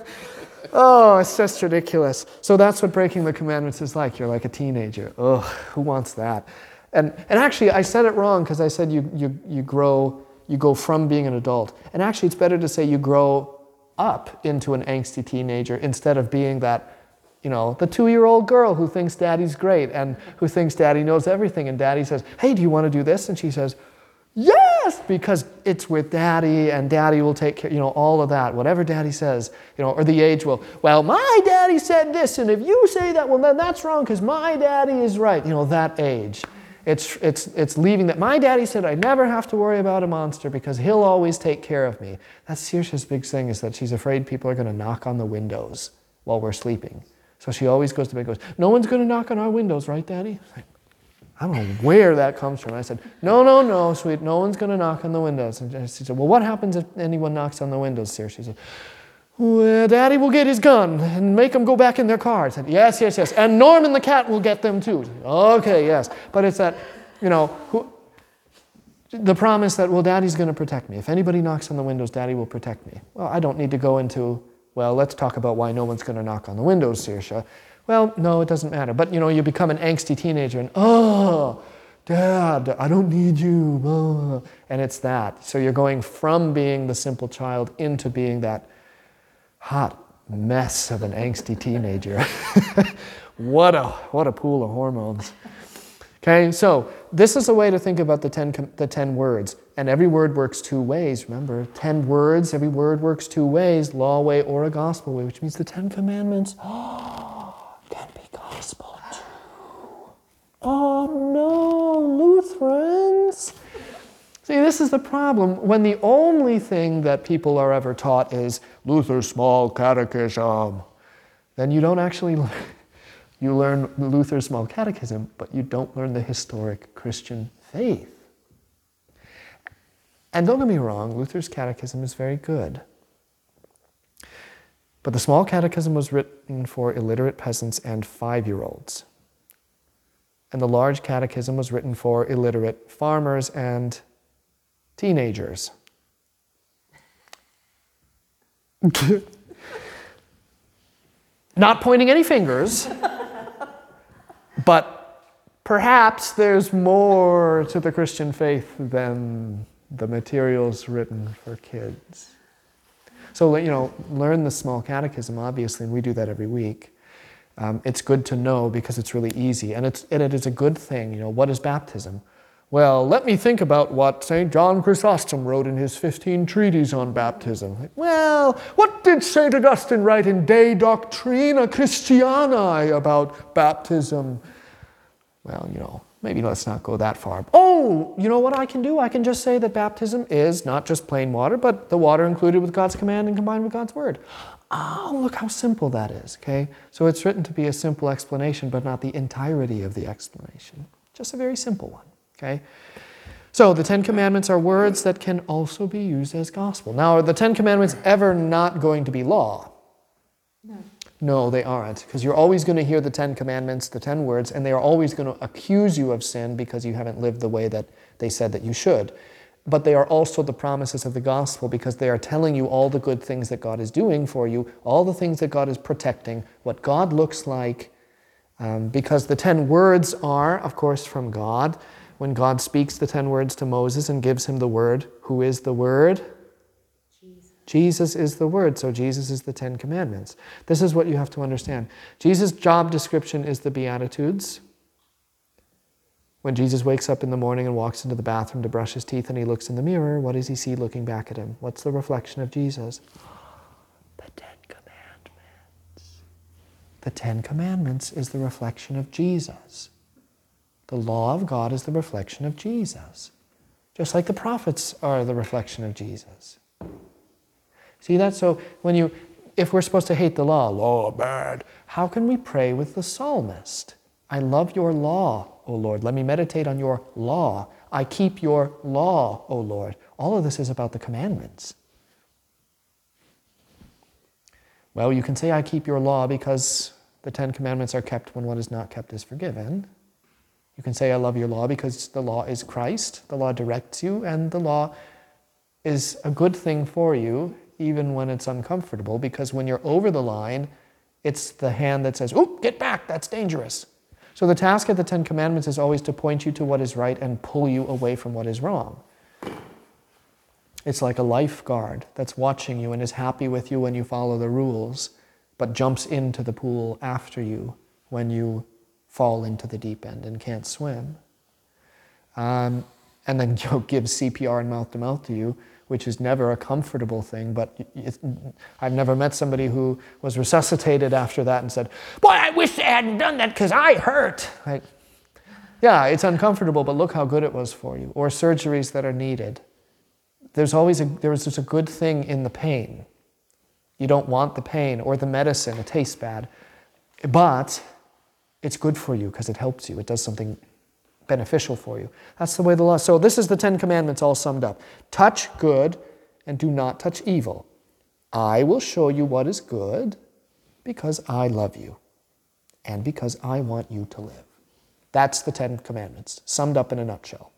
S1: oh, it's just ridiculous. So that's what breaking the commandments is like. You're like a teenager. Ugh, who wants that? And, and actually, I said it wrong because I said you, you, you grow, you go from being an adult. And actually, it's better to say you grow up into an angsty teenager instead of being that, you know, the two year old girl who thinks daddy's great and who thinks daddy knows everything. And daddy says, Hey, do you want to do this? And she says, Yes, because it's with daddy and daddy will take care, you know, all of that, whatever daddy says, you know, or the age will, well, my daddy said this, and if you say that, well, then that's wrong because my daddy is right, you know, that age. It's, it's, it's leaving that. My daddy said I never have to worry about a monster because he'll always take care of me. That's Saoirse's big thing is that she's afraid people are going to knock on the windows while we're sleeping. So she always goes to bed and goes, No one's going to knock on our windows, right, Daddy? I don't know where that comes from. I said, No, no, no, sweet. No one's going to knock on the windows. And she said, Well, what happens if anyone knocks on the windows, Saoirse? She said, well, Daddy will get his gun and make them go back in their car. I said, yes, yes, yes. And Norman the cat will get them too. Okay, yes. But it's that, you know, who, the promise that, well, Daddy's going to protect me. If anybody knocks on the windows, Daddy will protect me. Well, I don't need to go into, well, let's talk about why no one's going to knock on the windows, Saoirse. Well, no, it doesn't matter. But, you know, you become an angsty teenager and, oh, Dad, I don't need you. And it's that. So you're going from being the simple child into being that hot mess of an angsty teenager. what, a, what a pool of hormones. Okay, so this is a way to think about the ten, the ten words. and every word works two ways. Remember, 10 words, every word works two ways law way or a gospel way, which means the Ten Commandments can be gospel too. Oh no, Lutherans! See, this is the problem. When the only thing that people are ever taught is Luther's small catechism, then you don't actually learn. You learn Luther's small catechism, but you don't learn the historic Christian faith. And don't get me wrong, Luther's catechism is very good. But the small catechism was written for illiterate peasants and five year olds. And the large catechism was written for illiterate farmers and teenagers. Not pointing any fingers, but perhaps there's more to the Christian faith than the materials written for kids. So, you know, learn the small catechism, obviously, and we do that every week. Um, it's good to know because it's really easy, and, it's, and it is a good thing. You know, what is baptism? Well, let me think about what St. John Chrysostom wrote in his 15 treatises on baptism. Well, what did St. Augustine write in De Doctrina Christianae about baptism? Well, you know, maybe let's not go that far. Oh, you know what I can do? I can just say that baptism is not just plain water, but the water included with God's command and combined with God's word. Oh, look how simple that is, okay? So it's written to be a simple explanation, but not the entirety of the explanation. Just a very simple one. Okay? So the Ten Commandments are words that can also be used as gospel. Now, are the Ten Commandments ever not going to be law?
S3: No.
S1: No, they aren't, because you're always going to hear the Ten Commandments, the ten words, and they are always going to accuse you of sin because you haven't lived the way that they said that you should. But they are also the promises of the gospel because they are telling you all the good things that God is doing for you, all the things that God is protecting, what God looks like, um, because the ten words are, of course, from God when God speaks the ten words to Moses and gives him the word, who is the word? Jesus. Jesus is the word, so Jesus is the Ten Commandments. This is what you have to understand. Jesus' job description is the Beatitudes. When Jesus wakes up in the morning and walks into the bathroom to brush his teeth and he looks in the mirror, what does he see looking back at him? What's the reflection of Jesus? The Ten Commandments. The Ten Commandments is the reflection of Jesus. The law of God is the reflection of Jesus, just like the prophets are the reflection of Jesus. See that? So when you, if we're supposed to hate the law, law bad, how can we pray with the psalmist? I love your law, O Lord. Let me meditate on your law. I keep your law, O Lord. All of this is about the commandments. Well, you can say, I keep your law because the Ten Commandments are kept when what is not kept is forgiven. You can say, I love your law because the law is Christ, the law directs you, and the law is a good thing for you, even when it's uncomfortable, because when you're over the line, it's the hand that says, Oop, get back, that's dangerous. So the task of the Ten Commandments is always to point you to what is right and pull you away from what is wrong. It's like a lifeguard that's watching you and is happy with you when you follow the rules, but jumps into the pool after you when you fall into the deep end and can't swim. Um, and then you know, gives CPR and mouth to mouth to you, which is never a comfortable thing. But I've never met somebody who was resuscitated after that and said, Boy, I wish they hadn't done that because I hurt. Like, yeah, it's uncomfortable, but look how good it was for you. Or surgeries that are needed. There's always a, there's just a good thing in the pain. You don't want the pain or the medicine, it tastes bad. But it's good for you because it helps you. It does something beneficial for you. That's the way the law. So this is the Ten Commandments all summed up. Touch good and do not touch evil. I will show you what is good because I love you and because I want you to live. That's the Ten Commandments, summed up in a nutshell.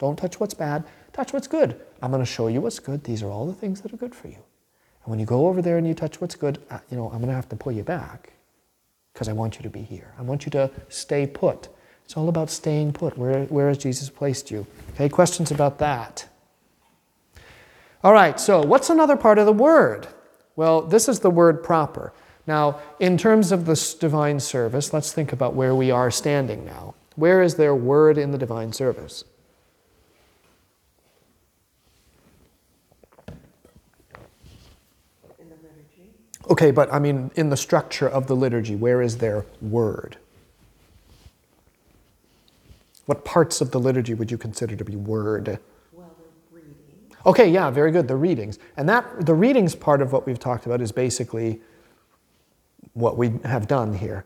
S1: Don't touch what's bad, touch what's good. I'm going to show you what's good. These are all the things that are good for you. And when you go over there and you touch what's good, uh, you know, I'm going to have to pull you back because I want you to be here. I want you to stay put. It's all about staying put. Where, where has Jesus placed you? Okay, questions about that? All right, so what's another part of the word? Well, this is the word proper. Now, in terms of this divine service, let's think about where we are standing now. Where is there word in the divine service? Okay, but I mean, in the structure of the liturgy, where is their word? What parts of the liturgy would you consider to be word?
S3: Well, the reading.
S1: Okay, yeah, very good. The readings. And that the readings part of what we've talked about is basically what we have done here.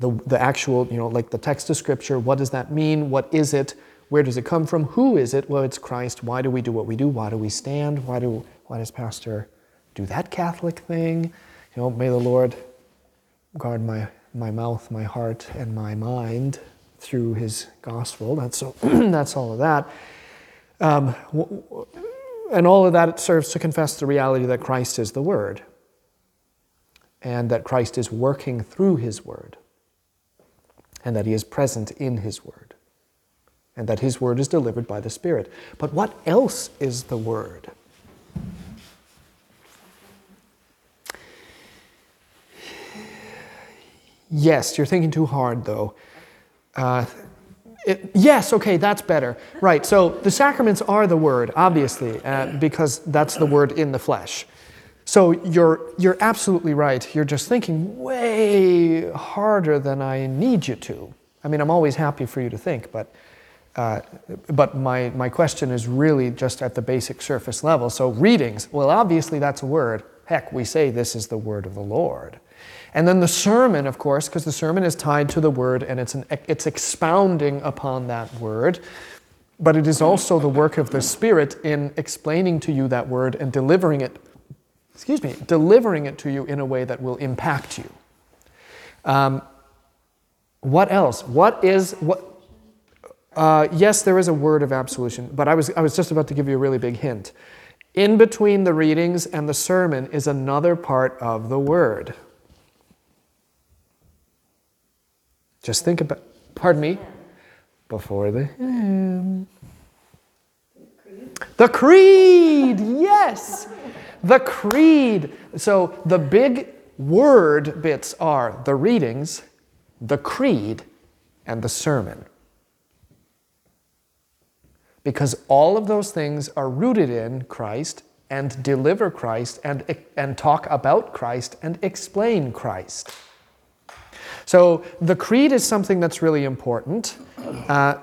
S1: The, the actual, you know, like the text of scripture, what does that mean? What is it? Where does it come from? Who is it? Well, it's Christ. Why do we do what we do? Why do we stand? Why do why does Pastor do that Catholic thing? You know, may the Lord guard my, my mouth, my heart, and my mind through his gospel. That's, all, that's all of that. Um, and all of that serves to confess the reality that Christ is the Word and that Christ is working through His Word and that He is present in His Word and that His Word is delivered by the Spirit. But what else is the Word? Yes, you're thinking too hard though. Uh, it, yes, okay, that's better. Right, so the sacraments are the word, obviously, uh, because that's the word in the flesh. So you're, you're absolutely right. You're just thinking way harder than I need you to. I mean, I'm always happy for you to think, but, uh, but my, my question is really just at the basic surface level. So, readings, well, obviously that's a word. Heck, we say this is the word of the Lord. And then the sermon, of course, because the sermon is tied to the word and it's, an, it's expounding upon that word. But it is also the work of the Spirit in explaining to you that word and delivering it, excuse me, delivering it to you in a way that will impact you. Um, what else? What is, what, uh, yes, there is a word of absolution, but I was, I was just about to give you a really big hint. In between the readings and the sermon is another part of the word. Just think about, pardon me, before the hymn. The creed, yes. The creed. So the big word bits are the readings, the creed, and the sermon. Because all of those things are rooted in Christ and deliver Christ and, and talk about Christ and explain Christ. So the creed is something that's really important. Uh,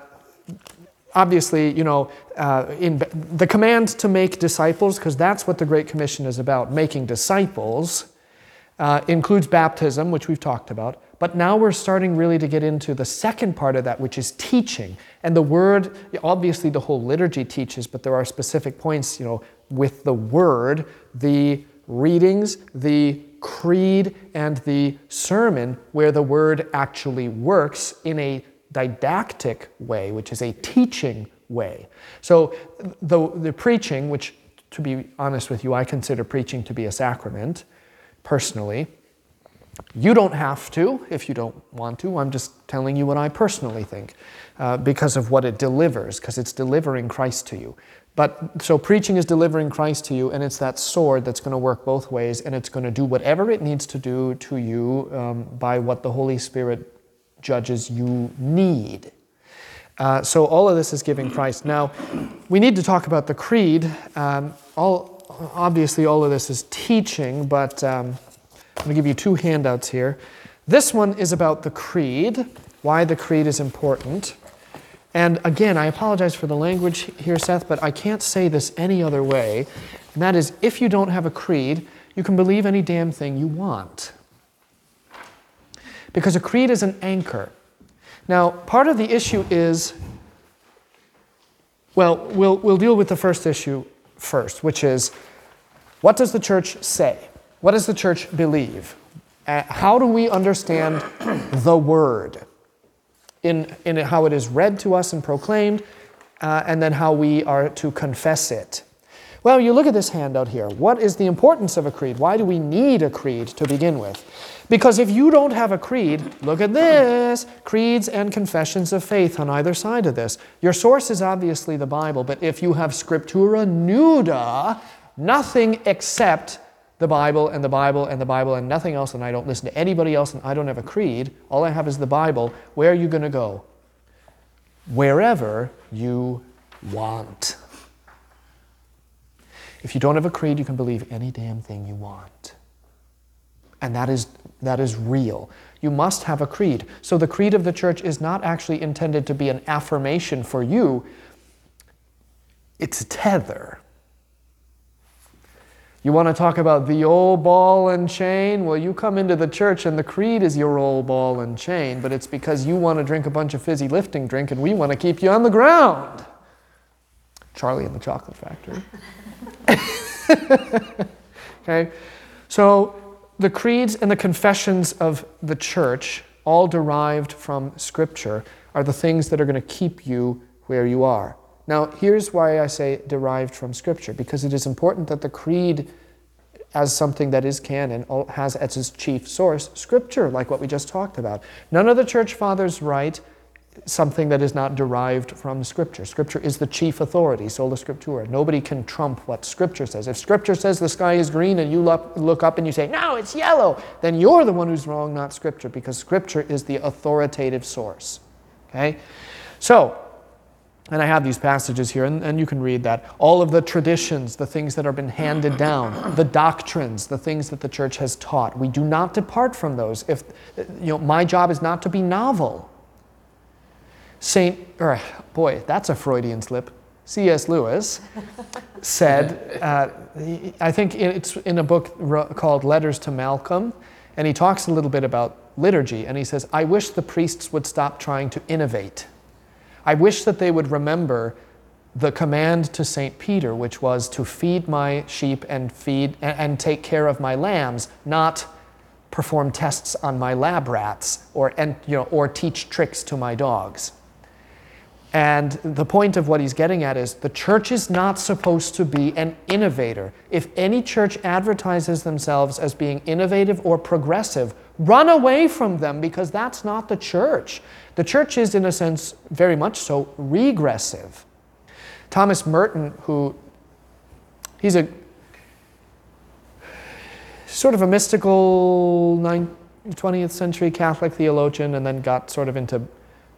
S1: obviously, you know, uh, in the command to make disciples, because that's what the Great Commission is about, making disciples, uh, includes baptism, which we've talked about. But now we're starting really to get into the second part of that, which is teaching. And the word, obviously, the whole liturgy teaches, but there are specific points, you know, with the word, the readings, the creed, and the sermon, where the word actually works in a didactic way, which is a teaching way. So the, the preaching, which to be honest with you, I consider preaching to be a sacrament personally. You don't have to if you don't want to. I'm just telling you what I personally think uh, because of what it delivers, because it's delivering Christ to you. But so preaching is delivering Christ to you, and it's that sword that's going to work both ways, and it's going to do whatever it needs to do to you um, by what the Holy Spirit judges you need. Uh, so all of this is giving Christ. Now, we need to talk about the creed. Um, all, obviously, all of this is teaching, but um, I'm going to give you two handouts here. This one is about the creed, why the creed is important. And again, I apologize for the language here, Seth, but I can't say this any other way. And that is if you don't have a creed, you can believe any damn thing you want. Because a creed is an anchor. Now, part of the issue is well, we'll, we'll deal with the first issue first, which is what does the church say? What does the church believe? Uh, how do we understand the word in, in how it is read to us and proclaimed, uh, and then how we are to confess it? Well, you look at this handout here. What is the importance of a creed? Why do we need a creed to begin with? Because if you don't have a creed, look at this creeds and confessions of faith on either side of this. Your source is obviously the Bible, but if you have scriptura nuda, nothing except the Bible and the Bible and the Bible and nothing else, and I don't listen to anybody else and I don't have a creed, all I have is the Bible, where are you going to go? Wherever you want. If you don't have a creed, you can believe any damn thing you want. And that is, that is real. You must have a creed. So the creed of the church is not actually intended to be an affirmation for you, it's a tether. You want to talk about the old ball and chain? Well, you come into the church and the creed is your old ball and chain, but it's because you want to drink a bunch of fizzy lifting drink and we want to keep you on the ground. Charlie and the Chocolate Factory. okay? So the creeds and the confessions of the church, all derived from Scripture, are the things that are going to keep you where you are. Now, here's why I say derived from Scripture, because it is important that the creed, as something that is canon, has as its chief source Scripture, like what we just talked about. None of the church fathers write something that is not derived from Scripture. Scripture is the chief authority, sola scriptura. Nobody can trump what Scripture says. If Scripture says the sky is green and you look up and you say, no, it's yellow, then you're the one who's wrong, not Scripture, because Scripture is the authoritative source. Okay? So, and I have these passages here, and, and you can read that. All of the traditions, the things that have been handed down, the doctrines, the things that the church has taught. We do not depart from those. If you know, my job is not to be novel. Saint, or boy, that's a Freudian slip. C.S. Lewis said, uh, I think it's in a book called Letters to Malcolm, and he talks a little bit about liturgy, and he says, I wish the priests would stop trying to innovate. I wish that they would remember the command to St. Peter, which was to feed my sheep and feed and take care of my lambs, not perform tests on my lab rats or, and, you know, or teach tricks to my dogs. And the point of what he's getting at is the church is not supposed to be an innovator. If any church advertises themselves as being innovative or progressive, run away from them because that's not the church. The church is, in a sense, very much so regressive. Thomas Merton, who he's a sort of a mystical 20th century Catholic theologian and then got sort of into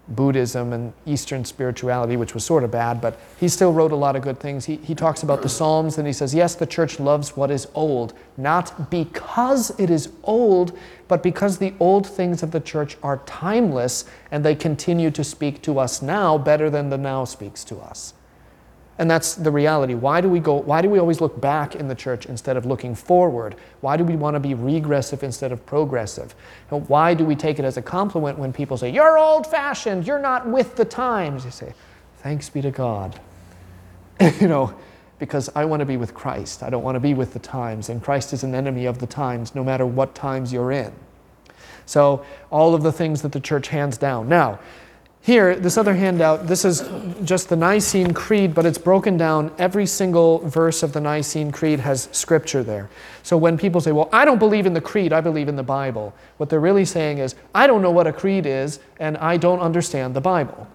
S1: Buddhism and Eastern spirituality, which was sort of bad, but he still wrote a lot of good things. He, he talks about the Psalms and he says, Yes, the church loves what is old, not because it is old, but because the old things of the church are timeless and they continue to speak to us now better than the now speaks to us. And that's the reality. Why do we go why do we always look back in the church instead of looking forward? Why do we want to be regressive instead of progressive? Why do we take it as a compliment when people say, "You're old-fashioned, you're not with the times?" You say, "Thanks be to God." you know, because I want to be with Christ. I don't want to be with the times, and Christ is an enemy of the times no matter what times you're in. So, all of the things that the church hands down. Now, here, this other handout, this is just the Nicene Creed, but it's broken down. Every single verse of the Nicene Creed has scripture there. So when people say, Well, I don't believe in the creed, I believe in the Bible, what they're really saying is, I don't know what a creed is, and I don't understand the Bible.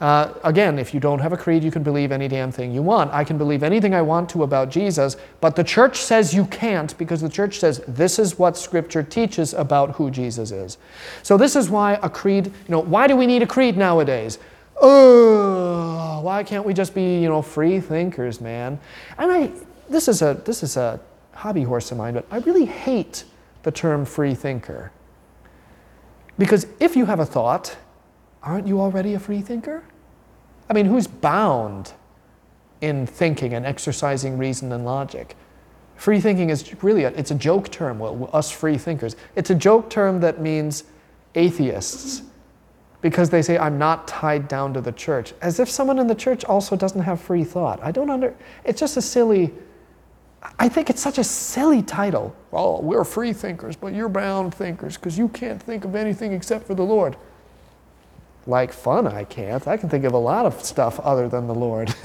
S1: Uh, again, if you don't have a creed, you can believe any damn thing you want. I can believe anything I want to about Jesus, but the church says you can't because the church says this is what Scripture teaches about who Jesus is. So, this is why a creed, you know, why do we need a creed nowadays? Oh, why can't we just be, you know, free thinkers, man? And I, this is a, this is a hobby horse of mine, but I really hate the term free thinker. Because if you have a thought, aren't you already a free thinker? I mean, who's bound in thinking and exercising reason and logic? Free thinking is really a, it's a joke term, well, us free thinkers. It's a joke term that means atheists because they say I'm not tied down to the church, as if someone in the church also doesn't have free thought. I don't under it's just a silly I think it's such a silly title. Oh, we're free thinkers, but you're bound thinkers because you can't think of anything except for the Lord like fun, I can't. I can think of a lot of stuff other than the Lord.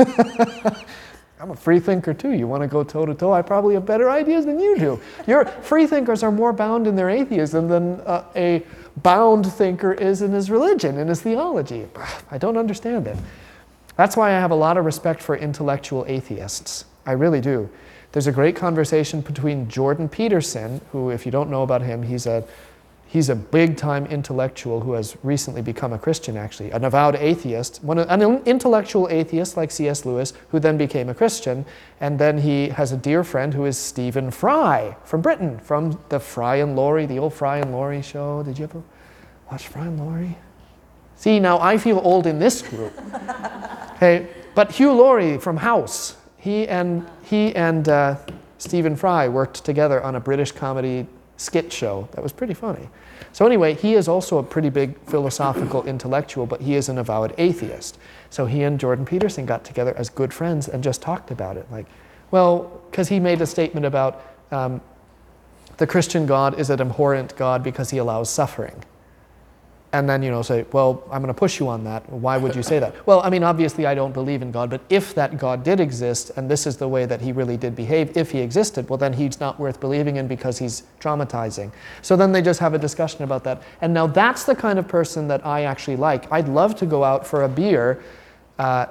S1: I'm a free thinker too. You want to go toe to toe? I probably have better ideas than you do. Your free thinkers are more bound in their atheism than uh, a bound thinker is in his religion, in his theology. I don't understand it. That's why I have a lot of respect for intellectual atheists. I really do. There's a great conversation between Jordan Peterson, who, if you don't know about him, he's a He's a big time intellectual who has recently become a Christian, actually, an avowed atheist, one, an intellectual atheist like C.S. Lewis, who then became a Christian. And then he has a dear friend who is Stephen Fry from Britain, from the Fry and Laurie, the old Fry and Laurie show. Did you ever watch Fry and Laurie? See, now I feel old in this group. hey, but Hugh Laurie from House, he and, he and uh, Stephen Fry worked together on a British comedy skit show that was pretty funny. So, anyway, he is also a pretty big philosophical intellectual, but he is an avowed atheist. So, he and Jordan Peterson got together as good friends and just talked about it. Like, well, because he made a statement about um, the Christian God is an abhorrent God because he allows suffering and then you know say well i'm going to push you on that. Why would you say that? Well i mean obviously i don't believe in god but if that god did exist and this is the way that he really did behave if he existed well then he's not worth believing in because he's traumatizing. So then they just have a discussion about that. And now that's the kind of person that i actually like. I'd love to go out for a beer uh,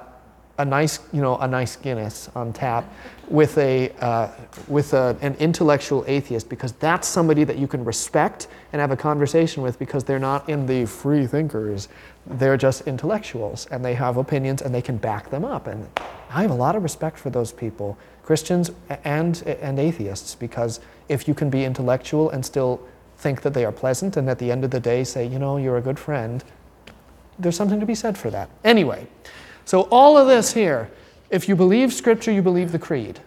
S1: a nice, you know, a nice Guinness on tap with, a, uh, with a, an intellectual atheist because that's somebody that you can respect and have a conversation with because they're not in the free thinkers. They're just intellectuals and they have opinions and they can back them up. And I have a lot of respect for those people, Christians and, and atheists, because if you can be intellectual and still think that they are pleasant and at the end of the day say, you know, you're a good friend, there's something to be said for that. Anyway, so, all of this here, if you believe Scripture, you believe the creed.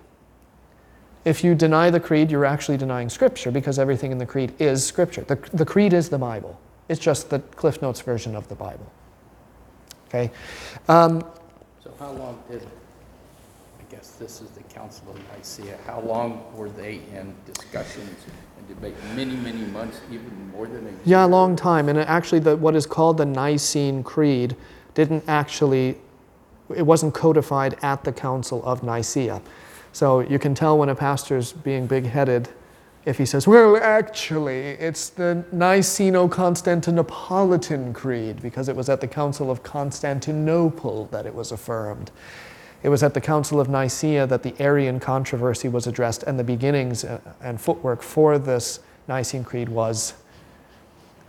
S1: If you deny the creed, you're actually denying Scripture because everything in the creed is Scripture. The, the creed is the Bible, it's just the Cliff Notes version of the Bible. Okay? Um,
S2: so, how long did, I guess this is the Council of Nicaea, how long were they in discussions and debate? Many, many months, even more than a year?
S1: Yeah, a long time. And actually, the, what is called the Nicene Creed didn't actually it wasn't codified at the Council of Nicaea. So you can tell when a pastor's being big headed if he says, well, actually, it's the Niceno Constantinopolitan Creed, because it was at the Council of Constantinople that it was affirmed. It was at the Council of Nicaea that the Arian controversy was addressed, and the beginnings uh, and footwork for this Nicene Creed was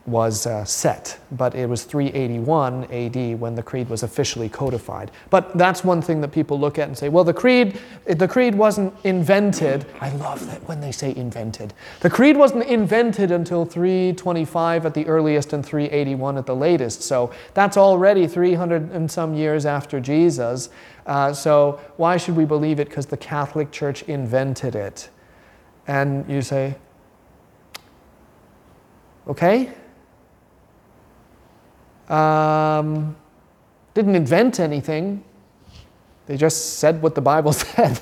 S1: was uh, set, but it was 381 AD when the creed was officially codified. But that's one thing that people look at and say, well, the creed, the creed wasn't invented. I love that when they say invented. The creed wasn't invented until 325 at the earliest and 381 at the latest. So that's already 300 and some years after Jesus. Uh, so why should we believe it? Because the Catholic Church invented it. And you say, okay, um, didn't invent anything, they just said what the Bible said.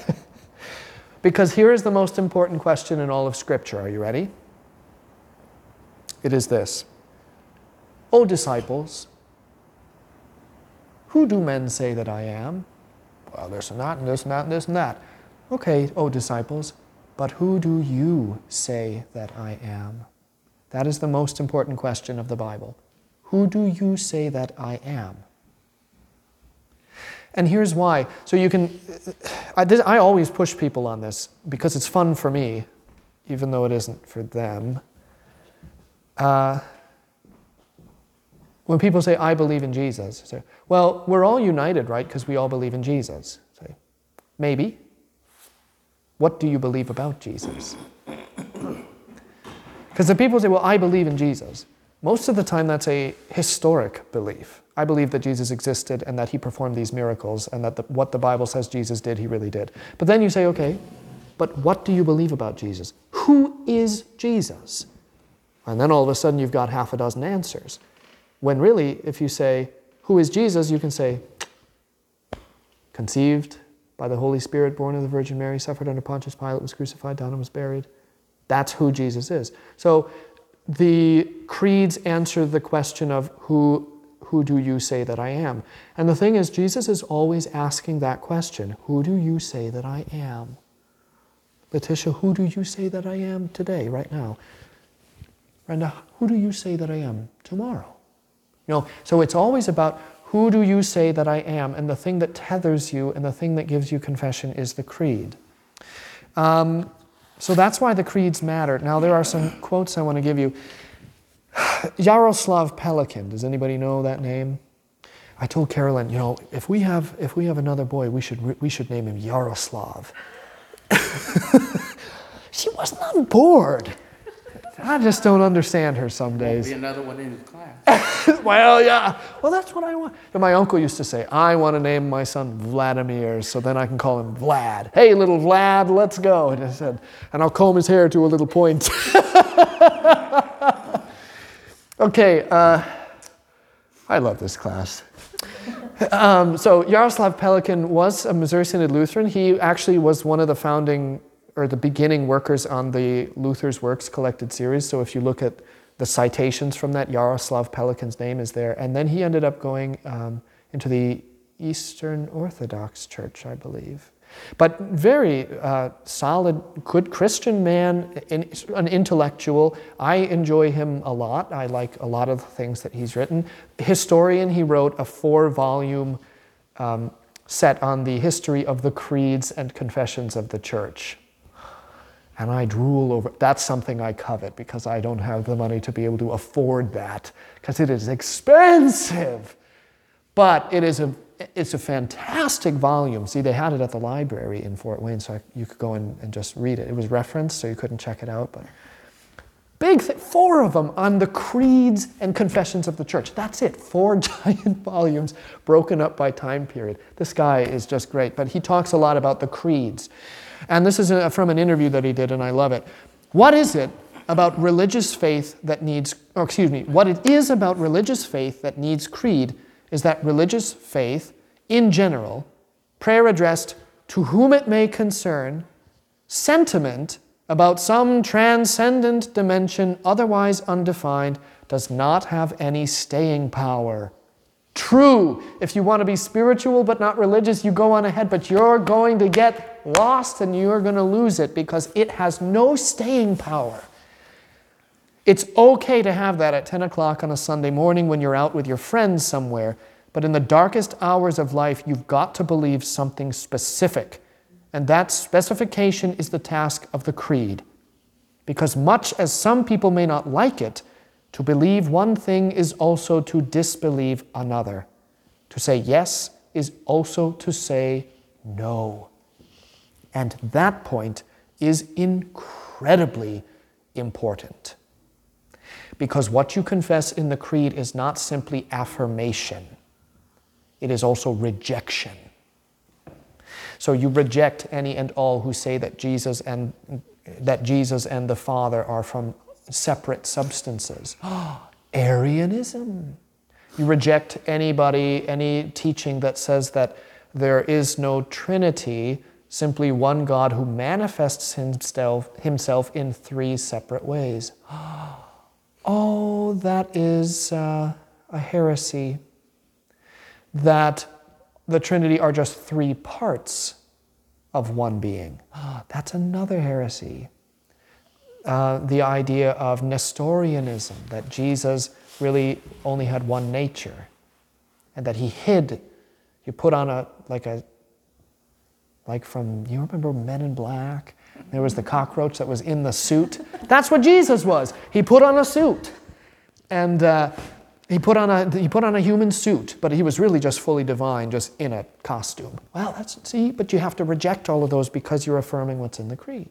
S1: because here is the most important question in all of Scripture. Are you ready? It is this O disciples, who do men say that I am? Well, this and that, and this and that, and this and that. Okay, O disciples, but who do you say that I am? That is the most important question of the Bible. Who do you say that I am? And here's why. So you can, I, this, I, always push people on this because it's fun for me, even though it isn't for them. Uh, when people say, I believe in Jesus, say, well, we're all united, right? Because we all believe in Jesus. Say, maybe. What do you believe about Jesus? Because the people say, well, I believe in Jesus. Most of the time, that's a historic belief. I believe that Jesus existed and that he performed these miracles and that the, what the Bible says Jesus did, he really did. But then you say, okay, but what do you believe about Jesus? Who is Jesus? And then all of a sudden, you've got half a dozen answers. When really, if you say, who is Jesus, you can say, conceived by the Holy Spirit, born of the Virgin Mary, suffered under Pontius Pilate, was crucified, died, and was buried. That's who Jesus is. So the creeds answer the question of who, who do you say that I am? And the thing is, Jesus is always asking that question Who do you say that I am? Letitia, who do you say that I am today, right now? Brenda, who do you say that I am tomorrow? You know, so it's always about who do you say that I am? And the thing that tethers you and the thing that gives you confession is the creed. Um, so that's why the creeds matter. Now, there are some quotes I want to give you. Jaroslav Pelikan. Does anybody know that name? I told Carolyn, you know, if we have if we have another boy, we should we should name him Yaroslav. she wasn't on board. I just don't understand her some days.
S2: Be another one in his class.
S1: well, yeah. Well, that's what I want. And my uncle used to say, I want to name my son Vladimir, so then I can call him Vlad. Hey, little Vlad, let's go. And I said, and I'll comb his hair to a little point. okay, uh, I love this class. Um, so Jaroslav Pelikan was a Missouri Synod Lutheran. He actually was one of the founding or the beginning workers on the Luther's Works collected series. So if you look at the citations from that, Jaroslav Pelikan's name is there. And then he ended up going um, into the Eastern Orthodox Church, I believe. But very uh, solid, good Christian man, in, an intellectual. I enjoy him a lot. I like a lot of the things that he's written. Historian, he wrote a four volume um, set on the history of the creeds and confessions of the church. And I drool over that's something I covet because I don't have the money to be able to afford that because it is expensive. But it is a it's a fantastic volume. See, they had it at the library in Fort Wayne, so I, you could go in and just read it. It was referenced, so you couldn't check it out. But big, th- four of them on the creeds and confessions of the church. That's it. Four giant volumes broken up by time period. This guy is just great. But he talks a lot about the creeds. And this is a, from an interview that he did, and I love it. What is it about religious faith that needs, or excuse me, what it is about religious faith that needs creed is that religious faith, in general, prayer addressed to whom it may concern, sentiment about some transcendent dimension otherwise undefined, does not have any staying power. True, if you want to be spiritual but not religious, you go on ahead, but you're going to get lost and you're going to lose it because it has no staying power. It's okay to have that at 10 o'clock on a Sunday morning when you're out with your friends somewhere, but in the darkest hours of life, you've got to believe something specific. And that specification is the task of the creed. Because much as some people may not like it, to believe one thing is also to disbelieve another. To say yes is also to say no. And that point is incredibly important. Because what you confess in the creed is not simply affirmation, it is also rejection. So you reject any and all who say that Jesus and that Jesus and the Father are from separate substances. Arianism. You reject anybody, any teaching that says that there is no Trinity, simply one God who manifests himself, himself in three separate ways. Oh, that is uh, a heresy. That the Trinity are just three parts of one being. That's another heresy. Uh, the idea of Nestorianism, that Jesus really only had one nature, and that he hid. You put on a, like a, like from, you remember Men in Black? There was the cockroach that was in the suit. That's what Jesus was. He put on a suit. And uh, he, put on a, he put on a human suit, but he was really just fully divine, just in a costume. Well, that's, see, but you have to reject all of those because you're affirming what's in the creed.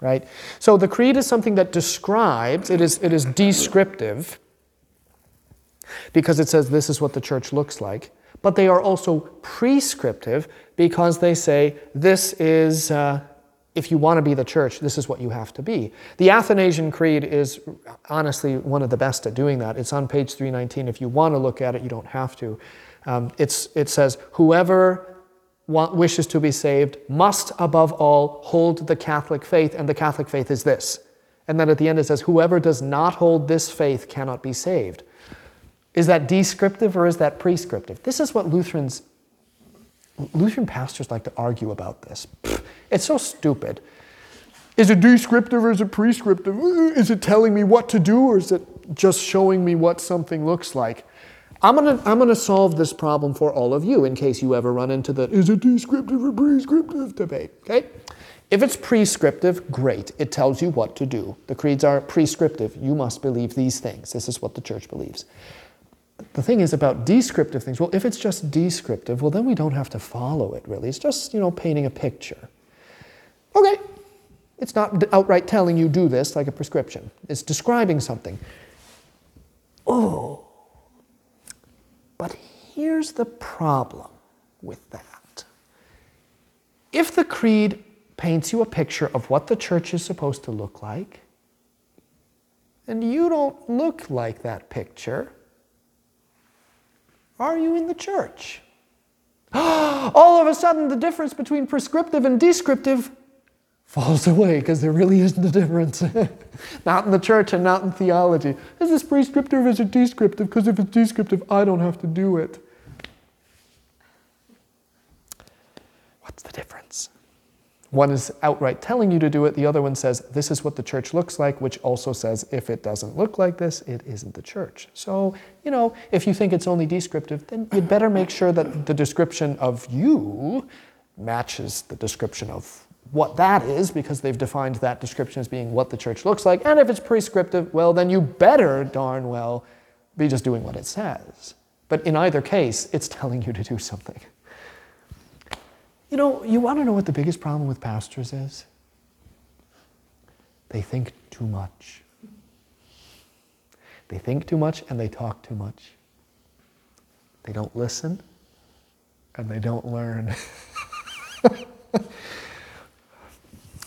S1: Right? So the creed is something that describes, it is, it is descriptive, because it says this is what the church looks like. But they are also prescriptive because they say this is. Uh, if you want to be the church, this is what you have to be. The Athanasian Creed is honestly one of the best at doing that. It's on page 319. If you want to look at it, you don't have to. Um, it's, it says, Whoever wishes to be saved must, above all, hold the Catholic faith, and the Catholic faith is this. And then at the end it says, Whoever does not hold this faith cannot be saved. Is that descriptive or is that prescriptive? This is what Lutherans Lutheran pastors like to argue about this. It's so stupid. Is it descriptive or is it prescriptive? Is it telling me what to do or is it just showing me what something looks like? I'm gonna, I'm gonna solve this problem for all of you in case you ever run into the is it descriptive or prescriptive debate, okay? If it's prescriptive, great. It tells you what to do. The creeds are prescriptive. You must believe these things. This is what the church believes. The thing is about descriptive things. Well, if it's just descriptive, well, then we don't have to follow it really. It's just, you know, painting a picture. Okay, it's not outright telling you do this like a prescription, it's describing something. Oh, but here's the problem with that. If the creed paints you a picture of what the church is supposed to look like, and you don't look like that picture, are you in the church? All of a sudden, the difference between prescriptive and descriptive falls away because there really isn't a difference. not in the church and not in theology. Is this prescriptive or is it descriptive? Because if it's descriptive, I don't have to do it. What's the difference? One is outright telling you to do it, the other one says, This is what the church looks like, which also says, If it doesn't look like this, it isn't the church. So, you know, if you think it's only descriptive, then you'd better make sure that the description of you matches the description of what that is, because they've defined that description as being what the church looks like. And if it's prescriptive, well, then you better darn well be just doing what it says. But in either case, it's telling you to do something. You know, you want to know what the biggest problem with pastors is? They think too much. They think too much and they talk too much. They don't listen and they don't learn.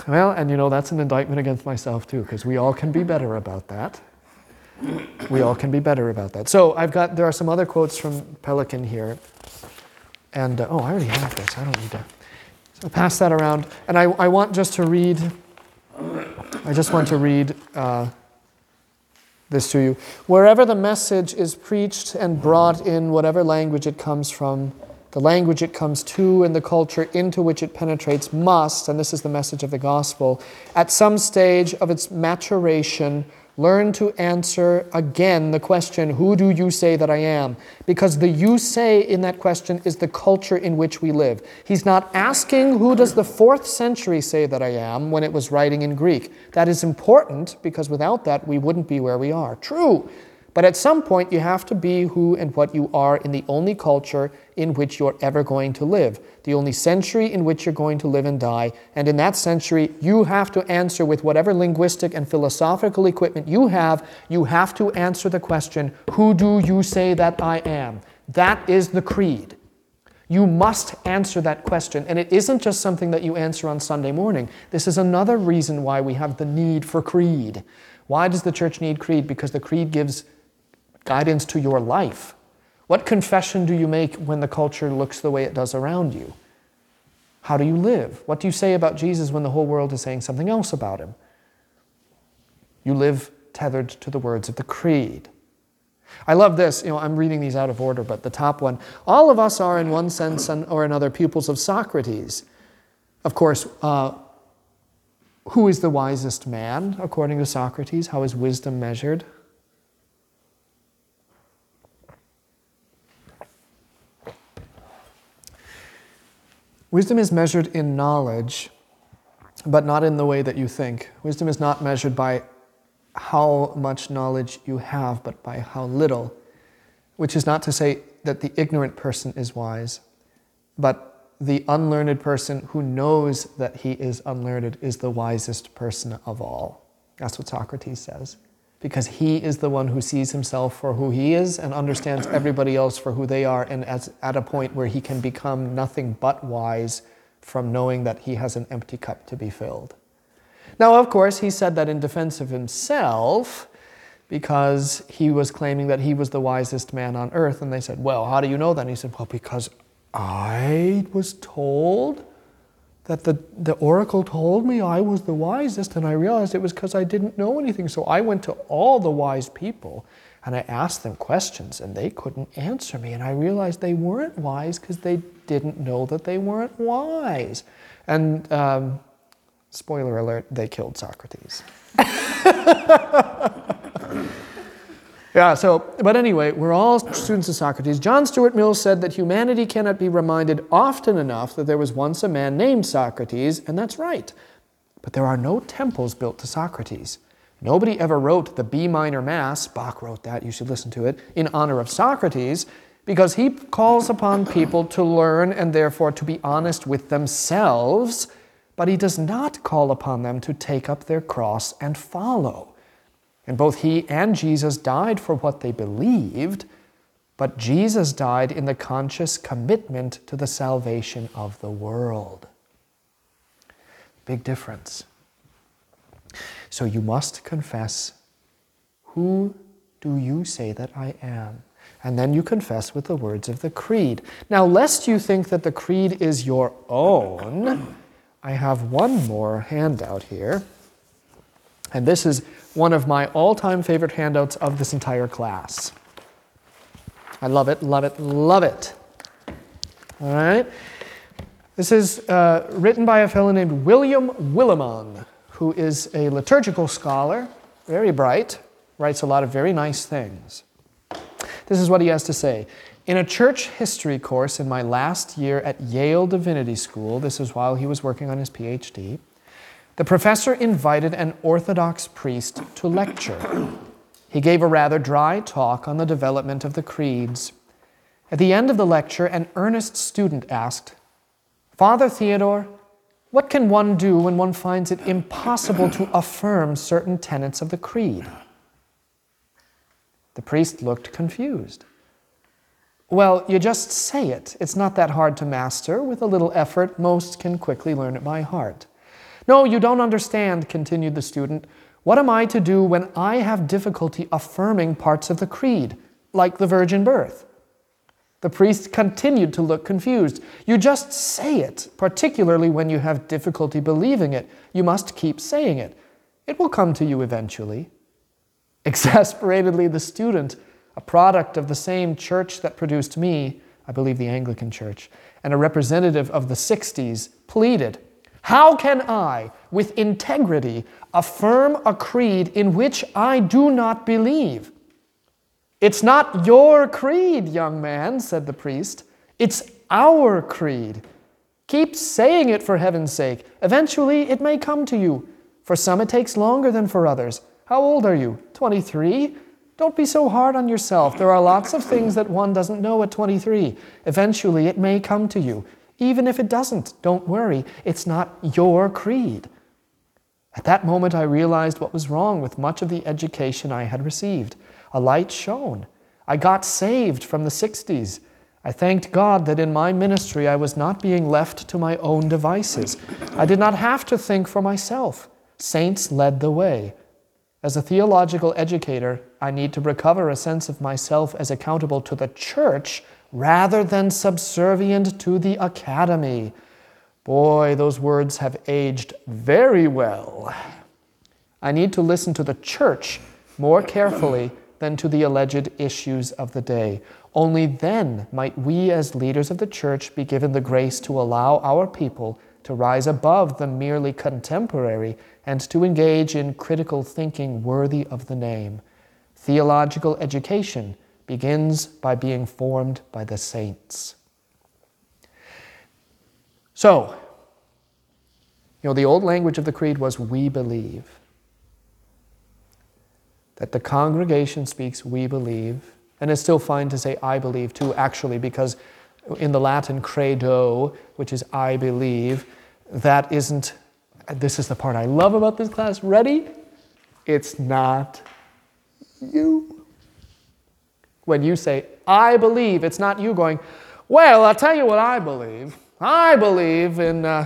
S1: well, and you know, that's an indictment against myself too, because we all can be better about that. We all can be better about that. So I've got, there are some other quotes from Pelikan here. And, uh, oh, I already have this. I don't need to. So pass that around. And I, I want just to read, I just want to read uh, this to you. Wherever the message is preached and brought in whatever language it comes from, the language it comes to and the culture into which it penetrates must, and this is the message of the gospel, at some stage of its maturation, learn to answer again the question, Who do you say that I am? Because the you say in that question is the culture in which we live. He's not asking, Who does the fourth century say that I am when it was writing in Greek? That is important because without that, we wouldn't be where we are. True. But at some point, you have to be who and what you are in the only culture in which you're ever going to live, the only century in which you're going to live and die. And in that century, you have to answer with whatever linguistic and philosophical equipment you have, you have to answer the question Who do you say that I am? That is the creed. You must answer that question. And it isn't just something that you answer on Sunday morning. This is another reason why we have the need for creed. Why does the church need creed? Because the creed gives guidance to your life. What confession do you make when the culture looks the way it does around you? How do you live? What do you say about Jesus when the whole world is saying something else about him? You live tethered to the words of the creed. I love this. You know, I'm reading these out of order, but the top one. All of us are, in one sense or another, pupils of Socrates. Of course, uh, who is the wisest man, according to Socrates? How is wisdom measured? Wisdom is measured in knowledge, but not in the way that you think. Wisdom is not measured by how much knowledge you have, but by how little, which is not to say that the ignorant person is wise, but the unlearned person who knows that he is unlearned is the wisest person of all. That's what Socrates says because he is the one who sees himself for who he is and understands everybody else for who they are, and as, at a point where he can become nothing but wise from knowing that he has an empty cup to be filled. Now, of course, he said that in defense of himself because he was claiming that he was the wisest man on earth. And they said, Well, how do you know that? And he said, Well, because I was told that the, the oracle told me I was the wisest, and I realized it was because I didn't know anything. So I went to all the wise people and I asked them questions, and they couldn't answer me. And I realized they weren't wise because they didn't know that they weren't wise. And um, spoiler alert, they killed Socrates. Yeah, so, but anyway, we're all students of Socrates. John Stuart Mill said that humanity cannot be reminded often enough that there was once a man named Socrates, and that's right. But there are no temples built to Socrates. Nobody ever wrote the B minor Mass, Bach wrote that, you should listen to it, in honor of Socrates, because he calls upon people to learn and therefore to be honest with themselves, but he does not call upon them to take up their cross and follow. And both he and Jesus died for what they believed, but Jesus died in the conscious commitment to the salvation of the world. Big difference. So you must confess, Who do you say that I am? And then you confess with the words of the creed. Now, lest you think that the creed is your own, I have one more handout here. And this is one of my all time favorite handouts of this entire class. I love it, love it, love it. All right? This is uh, written by a fellow named William Willimon, who is a liturgical scholar, very bright, writes a lot of very nice things. This is what he has to say. In a church history course in my last year at Yale Divinity School, this is while he was working on his PhD, the professor invited an Orthodox priest to lecture. He gave a rather dry talk on the development of the creeds. At the end of the lecture, an earnest student asked, Father Theodore, what can one do when one finds it impossible to affirm certain tenets of the creed? The priest looked confused. Well, you just say it. It's not that hard to master. With a little effort, most can quickly learn it by heart. No, you don't understand, continued the student. What am I to do when I have difficulty affirming parts of the creed, like the virgin birth? The priest continued to look confused. You just say it, particularly when you have difficulty believing it. You must keep saying it. It will come to you eventually. Exasperatedly, the student, a product of the same church that produced me, I believe the Anglican Church, and a representative of the 60s, pleaded How can I, with integrity, affirm a creed in which I do not believe? It's not your creed, young man, said the priest. It's our creed. Keep saying it for heaven's sake. Eventually, it may come to you. For some, it takes longer than for others. How old are you? 23? Don't be so hard on yourself. There are lots of things that one doesn't know at 23. Eventually, it may come to you. Even if it doesn't, don't worry. It's not your creed. At that moment, I realized what was wrong with much of the education I had received. A light shone. I got saved from the 60s. I thanked God that in my ministry I was not being left to my own devices. I did not have to think for myself. Saints led the way. As a theological educator, I need to recover a sense of myself as accountable to the church rather than subservient to the academy. Boy, those words have aged very well. I need to listen to the church more carefully than to the alleged issues of the day. Only then might we, as leaders of the church, be given the grace to allow our people to rise above the merely contemporary and to engage in critical thinking worthy of the name. Theological education begins by being formed by the saints. So, you know, the old language of the creed was we believe that the congregation speaks, we believe. And it's still fine to say I believe too, actually, because in the Latin credo, which is I believe, that isn't, this is the part I love about this class. Ready? It's not you. When you say I believe, it's not you going, well, I'll tell you what I believe. I believe in uh,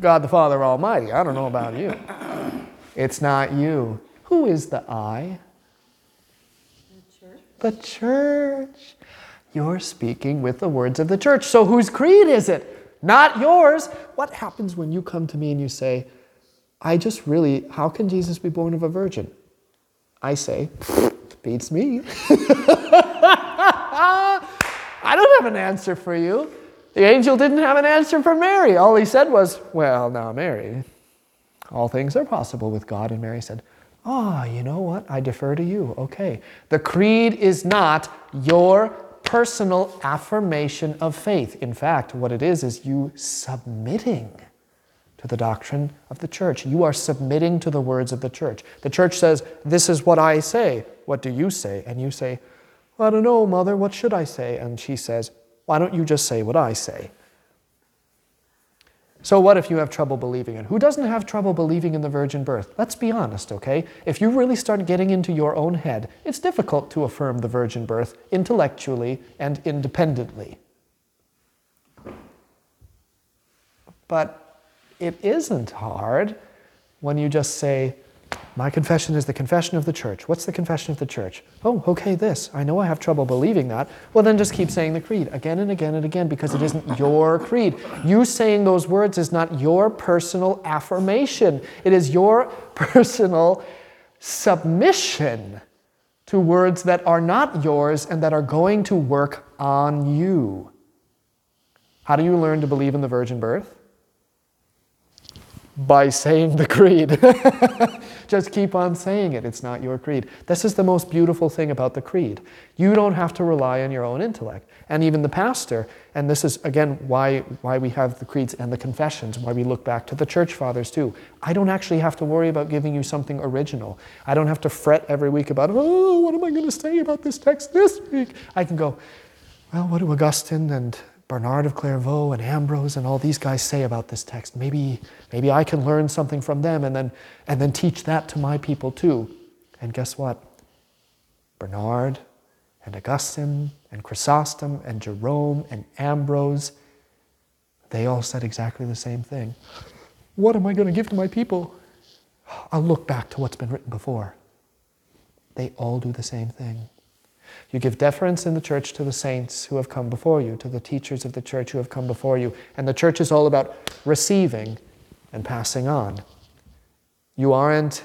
S1: God the Father Almighty. I don't know about you. It's not you. Who is the I?
S3: The church?
S1: The church. You're speaking with the words of the church. So whose creed is it? Not yours. What happens when you come to me and you say, I just really, how can Jesus be born of a virgin? I say, beats me. I don't have an answer for you. The angel didn't have an answer for Mary. All he said was, Well, now, Mary, all things are possible with God. And Mary said, Ah, you know what? I defer to you. Okay. The creed is not your personal affirmation of faith. In fact, what it is is you submitting to the doctrine of the church. You are submitting to the words of the church. The church says, This is what I say. What do you say? And you say, I don't know, mother, what should I say? And she says, Why don't you just say what I say? So, what if you have trouble believing it? Who doesn't have trouble believing in the virgin birth? Let's be honest, okay? If you really start getting into your own head, it's difficult to affirm the virgin birth intellectually and independently. But it isn't hard when you just say, my confession is the confession of the church. What's the confession of the church? Oh, okay, this. I know I have trouble believing that. Well, then just keep saying the creed again and again and again because it isn't your creed. You saying those words is not your personal affirmation, it is your personal submission to words that are not yours and that are going to work on you. How do you learn to believe in the virgin birth? By saying the creed. Just keep on saying it. It's not your creed. This is the most beautiful thing about the creed. You don't have to rely on your own intellect. And even the pastor, and this is again why, why we have the creeds and the confessions, why we look back to the church fathers too. I don't actually have to worry about giving you something original. I don't have to fret every week about, oh, what am I going to say about this text this week? I can go, well, what do Augustine and Bernard of Clairvaux and Ambrose and all these guys say about this text. Maybe, maybe I can learn something from them and then, and then teach that to my people too. And guess what? Bernard and Augustine and Chrysostom and Jerome and Ambrose, they all said exactly the same thing. What am I going to give to my people? I'll look back to what's been written before. They all do the same thing. You give deference in the church to the saints who have come before you, to the teachers of the church who have come before you. And the church is all about receiving and passing on. You aren't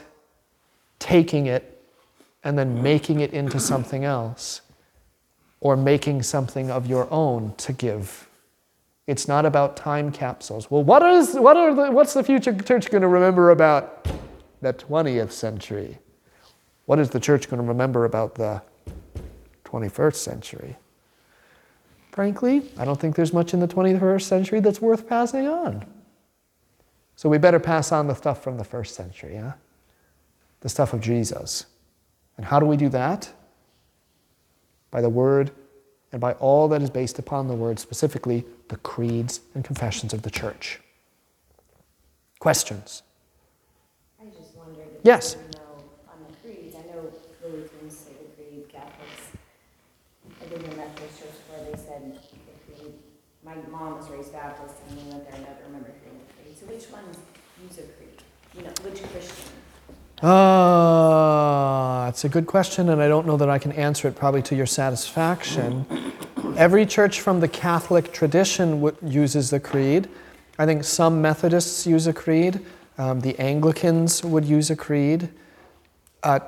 S1: taking it and then making it into something else or making something of your own to give. It's not about time capsules. Well, what is, what are the, what's the future church going to remember about the 20th century? What is the church going to remember about the 21st century. Frankly, I don't think there's much in the 21st century that's worth passing on. So we better pass on the stuff from the first century, huh? The stuff of Jesus. And how do we do that? By the Word and by all that is based upon the Word, specifically the creeds and confessions of the church. Questions?
S4: I just wondered if
S1: Yes.
S4: you know on the creeds, I know Lutherans say the creed, Catholics. I did a Methodist church where they said the creed. My mom was raised Baptist and we went there and never remember hearing the creed. So which ones use a creed? You know, which Christian?
S1: Uh, it's a good question, and I don't know that I can answer it probably to your satisfaction. Every church from the Catholic tradition w- uses the creed. I think some Methodists use a creed. Um, the Anglicans would use a creed. Uh,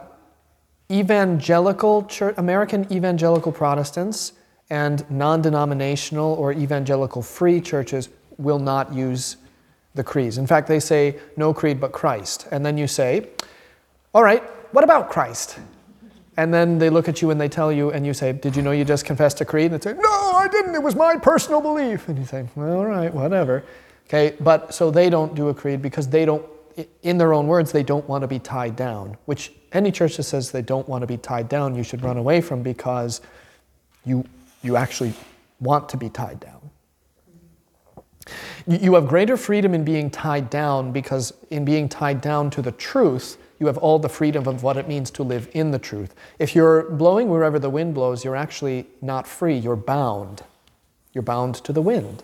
S1: evangelical church, American evangelical Protestants and non-denominational or evangelical free churches will not use the creeds. In fact, they say no creed but Christ. And then you say, all right, what about Christ? And then they look at you and they tell you, and you say, Did you know you just confessed a creed? And they say, No, I didn't. It was my personal belief. And you say, Well, all right, whatever. Okay, but so they don't do a creed because they don't, in their own words, they don't want to be tied down, which any church that says they don't want to be tied down, you should run away from because you, you actually want to be tied down. You you have greater freedom in being tied down because, in being tied down to the truth, you have all the freedom of what it means to live in the truth. If you're blowing wherever the wind blows, you're actually not free, you're bound. You're bound to the wind,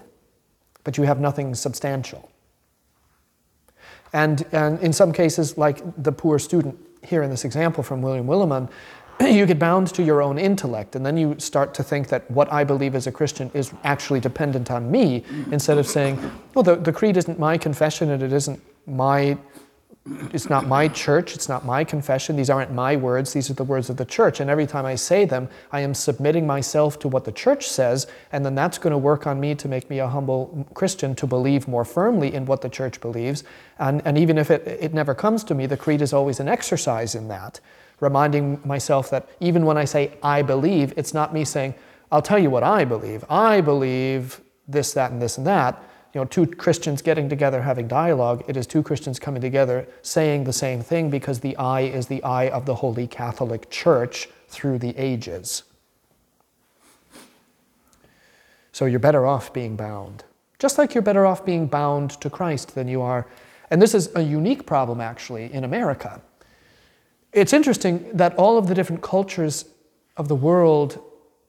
S1: but you have nothing substantial. And, and in some cases, like the poor student here in this example from William Willimon, you get bound to your own intellect, and then you start to think that what I believe as a Christian is actually dependent on me, instead of saying, well, the, the creed isn't my confession and it isn't my it's not my church, it's not my confession, these aren't my words, these are the words of the church. And every time I say them, I am submitting myself to what the church says, and then that's going to work on me to make me a humble Christian to believe more firmly in what the church believes. And, and even if it, it never comes to me, the creed is always an exercise in that, reminding myself that even when I say I believe, it's not me saying, I'll tell you what I believe. I believe this, that, and this, and that you know, two Christians getting together having dialogue. It is two Christians coming together saying the same thing because the I is the I of the Holy Catholic Church through the ages. So you're better off being bound. Just like you're better off being bound to Christ than you are. And this is a unique problem actually in America. It's interesting that all of the different cultures of the world,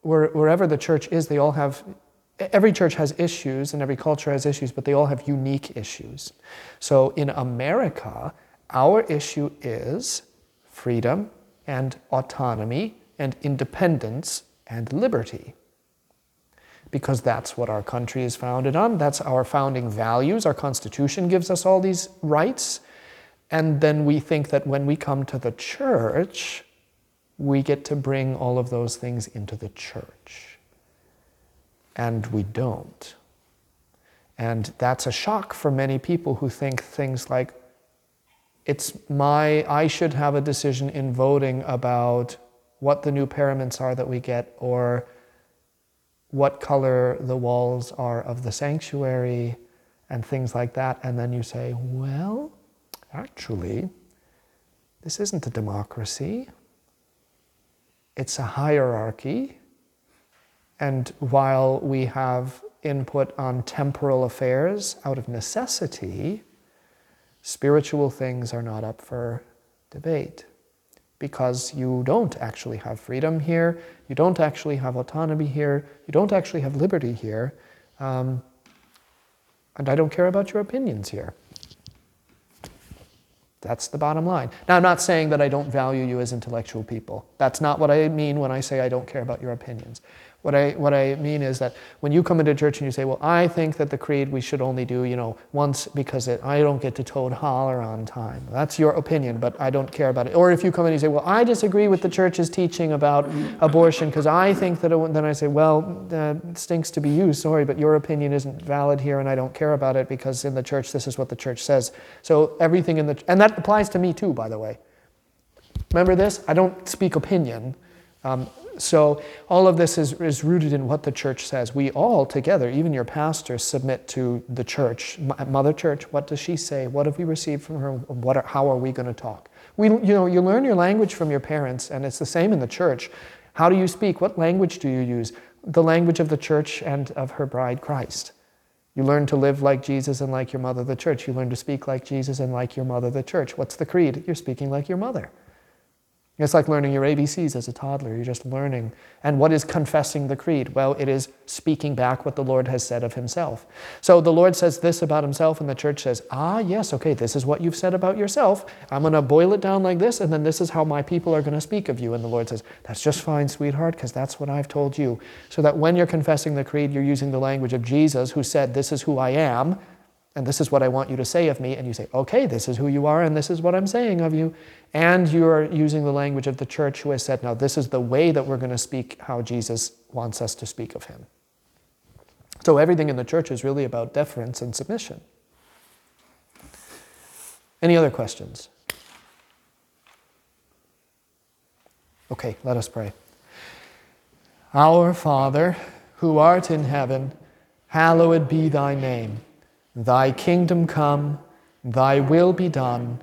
S1: wherever the church is, they all have every church has issues and every culture has issues, but they all have unique issues. So in America, our issue is freedom and autonomy and independence and liberty. Because that's what our country is founded on. That's our founding values. Our Constitution gives us all these rights. And then we think that when we come to the church, we get to bring all of those things into the church and we don't. And that's a shock for many people who think things like, it's my, I should have a decision in voting about what the new paraments are that we get, or what color the walls are of the sanctuary, and things like that. And then you say, well, actually, this isn't a democracy, it's a hierarchy and while we have input on temporal affairs out of necessity, spiritual things are not up for debate because you don't actually have freedom here, you don't actually have autonomy here, you don't actually have liberty here, um, and I don't care about your opinions here. That's the bottom line. Now, I'm not saying that I don't value you as intellectual people. That's not what I mean when I say I don't care about your opinions. What I, what I mean is that when you come into church and you say, well, I think that the creed we should only do, you know, once because it, I don't get to toad holler on time. That's your opinion, but I don't care about it. Or if you come in and you say, well, I disagree with the church's teaching about abortion because I think that, it, then I say, well, uh, stinks to be you, sorry, but your opinion isn't valid here and I don't care about it because in the church this is what the church says. So everything in the, and that applies to me too, by the way. Remember this? I don't speak opinion. Um, so all of this is, is rooted in what the church says. We all together, even your pastors, submit to the church. Mother Church, what does she say? What have we received from her? What are, how are we going to talk? We, you know, you learn your language from your parents, and it's the same in the church. How do you speak? What language do you use? The language of the church and of her bride, Christ. You learn to live like Jesus and like your mother, the church. You learn to speak like Jesus and like your mother, the church. What's the creed? You're speaking like your mother. It's like learning your ABCs as a toddler. You're just learning. And what is confessing the creed? Well, it is speaking back what the Lord has said of himself. So the Lord says this about himself, and the church says, ah, yes, okay, this is what you've said about yourself. I'm going to boil it down like this, and then this is how my people are going to speak of you. And the Lord says, that's just fine, sweetheart, because that's what I've told you. So that when you're confessing the creed, you're using the language of Jesus, who said, This is who I am and this is what I want you to say of me, and you say, okay, this is who you are, and this is what I'm saying of you, and you're using the language of the church who has said, now this is the way that we're going to speak how Jesus wants us to speak of him. So everything in the church is really about deference and submission. Any other questions? Okay, let us pray. Our Father, who art in heaven, hallowed be thy name. Thy kingdom come, thy will be done,